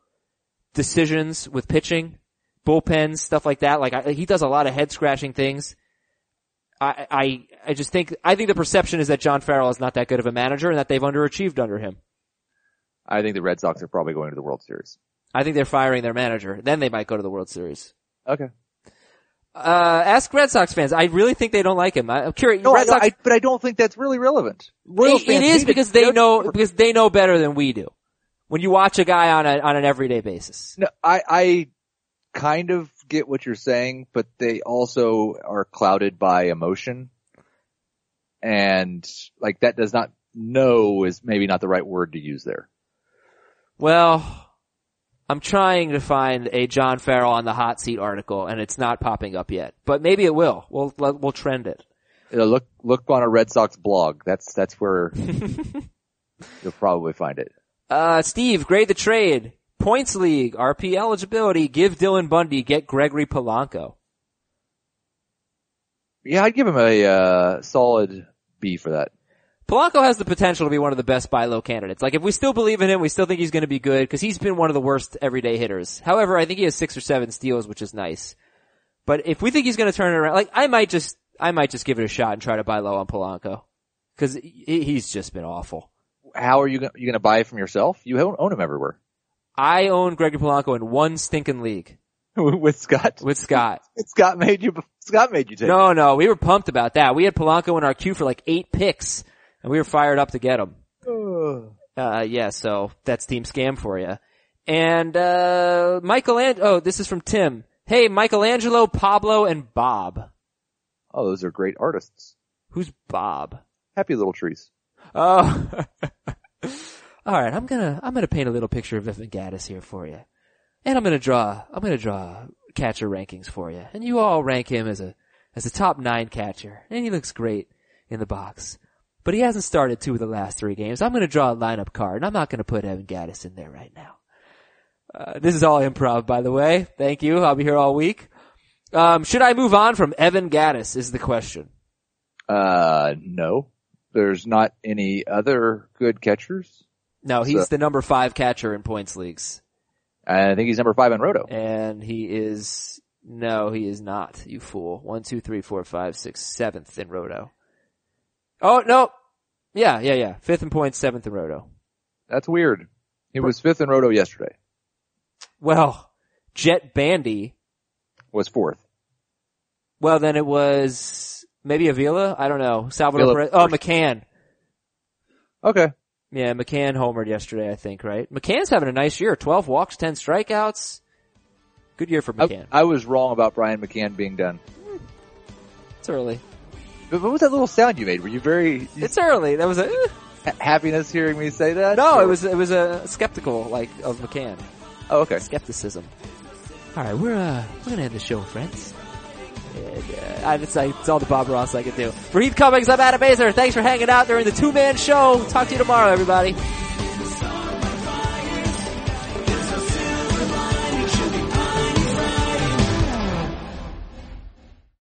decisions with pitching, bullpens, stuff like that. Like I, he does a lot of head scratching things. I, I, I just think, I think the perception is that John Farrell is not that good of a manager and that they've underachieved under him. I think the Red Sox are probably going to the World Series. I think they're firing their manager. Then they might go to the World Series. Okay. Uh, ask Red Sox fans. I really think they don't like him. I- I'm curious. No, Red I, Sox, I, but I don't think that's really relevant. Royals it, it fans is hate because they They're- know, because they know better than we do. When you watch a guy on a, on an everyday basis. No, I, I kind of get what you're saying, but they also are clouded by emotion. And like that does not know is maybe not the right word to use there. Well, I'm trying to find a John Farrell on the hot seat article and it's not popping up yet, but maybe it will. We'll, we'll trend it. Look, look on a Red Sox blog. That's, that's where you'll probably find it. Uh, Steve, grade the trade. Points league, RP eligibility, give Dylan Bundy, get Gregory Polanco. Yeah, I'd give him a, uh, solid B for that. Polanco has the potential to be one of the best buy low candidates. Like if we still believe in him, we still think he's going to be good because he's been one of the worst everyday hitters. However, I think he has six or seven steals, which is nice. But if we think he's going to turn it around, like I might just, I might just give it a shot and try to buy low on Polanco because he's just been awful. How are you going you going to buy it from yourself? You own, own him everywhere. I own Gregory Polanco in one stinking league With Scott. with Scott. Scott made you, Scott made you take. No, no, we were pumped about that. We had Polanco in our queue for like eight picks and we were fired up to get him. Uh, yeah, so that's Team Scam for you. And, uh, Michelangelo, oh, this is from Tim. Hey, Michelangelo, Pablo, and Bob. Oh, those are great artists. Who's Bob? Happy little trees. Oh. Alright, I'm gonna, I'm gonna paint a little picture of Evan Gattis here for you. And I'm gonna draw, I'm gonna draw catcher rankings for you. And you all rank him as a, as a top nine catcher. And he looks great in the box. But he hasn't started two of the last three games. I'm gonna draw a lineup card and I'm not gonna put Evan Gattis in there right now. Uh, this is all improv, by the way. Thank you. I'll be here all week. Um, should I move on from Evan Gattis is the question. Uh, no. There's not any other good catchers. No, he's So- the number five catcher in points leagues. I think he's number five in Roto. And he is, no, he is not, you fool. One, two, three, four, five, six, seventh in Roto. Oh, no. Yeah, yeah, yeah. Fifth in points, seventh in Roto. That's weird. He was fifth in Roto yesterday. Well, Jett Bandy, Was fourth. well then it was maybe Avila? I don't know. Salvador Avila Perez. Oh. McCann. Okay. Yeah, McCann homered yesterday, I think, right? McCann's having a nice year. 12 walks, 10 strikeouts. Good year for I, McCann. I was wrong about Brian McCann being done. it's early. But what was that little sound you made? Were you very It's early. That was a, eh. ha- happiness hearing me say that? no, Or- it was, it was a skeptical, like, of McCann. Oh, okay. skepticism. All right, we're uh, we're gonna end the show, friends. And, uh, I, it's, like, it's all the Bob Ross I can do. For Heath Cummings, I'm Adam Aizer. Thanks for hanging out during the two-man show. Talk to you tomorrow, everybody.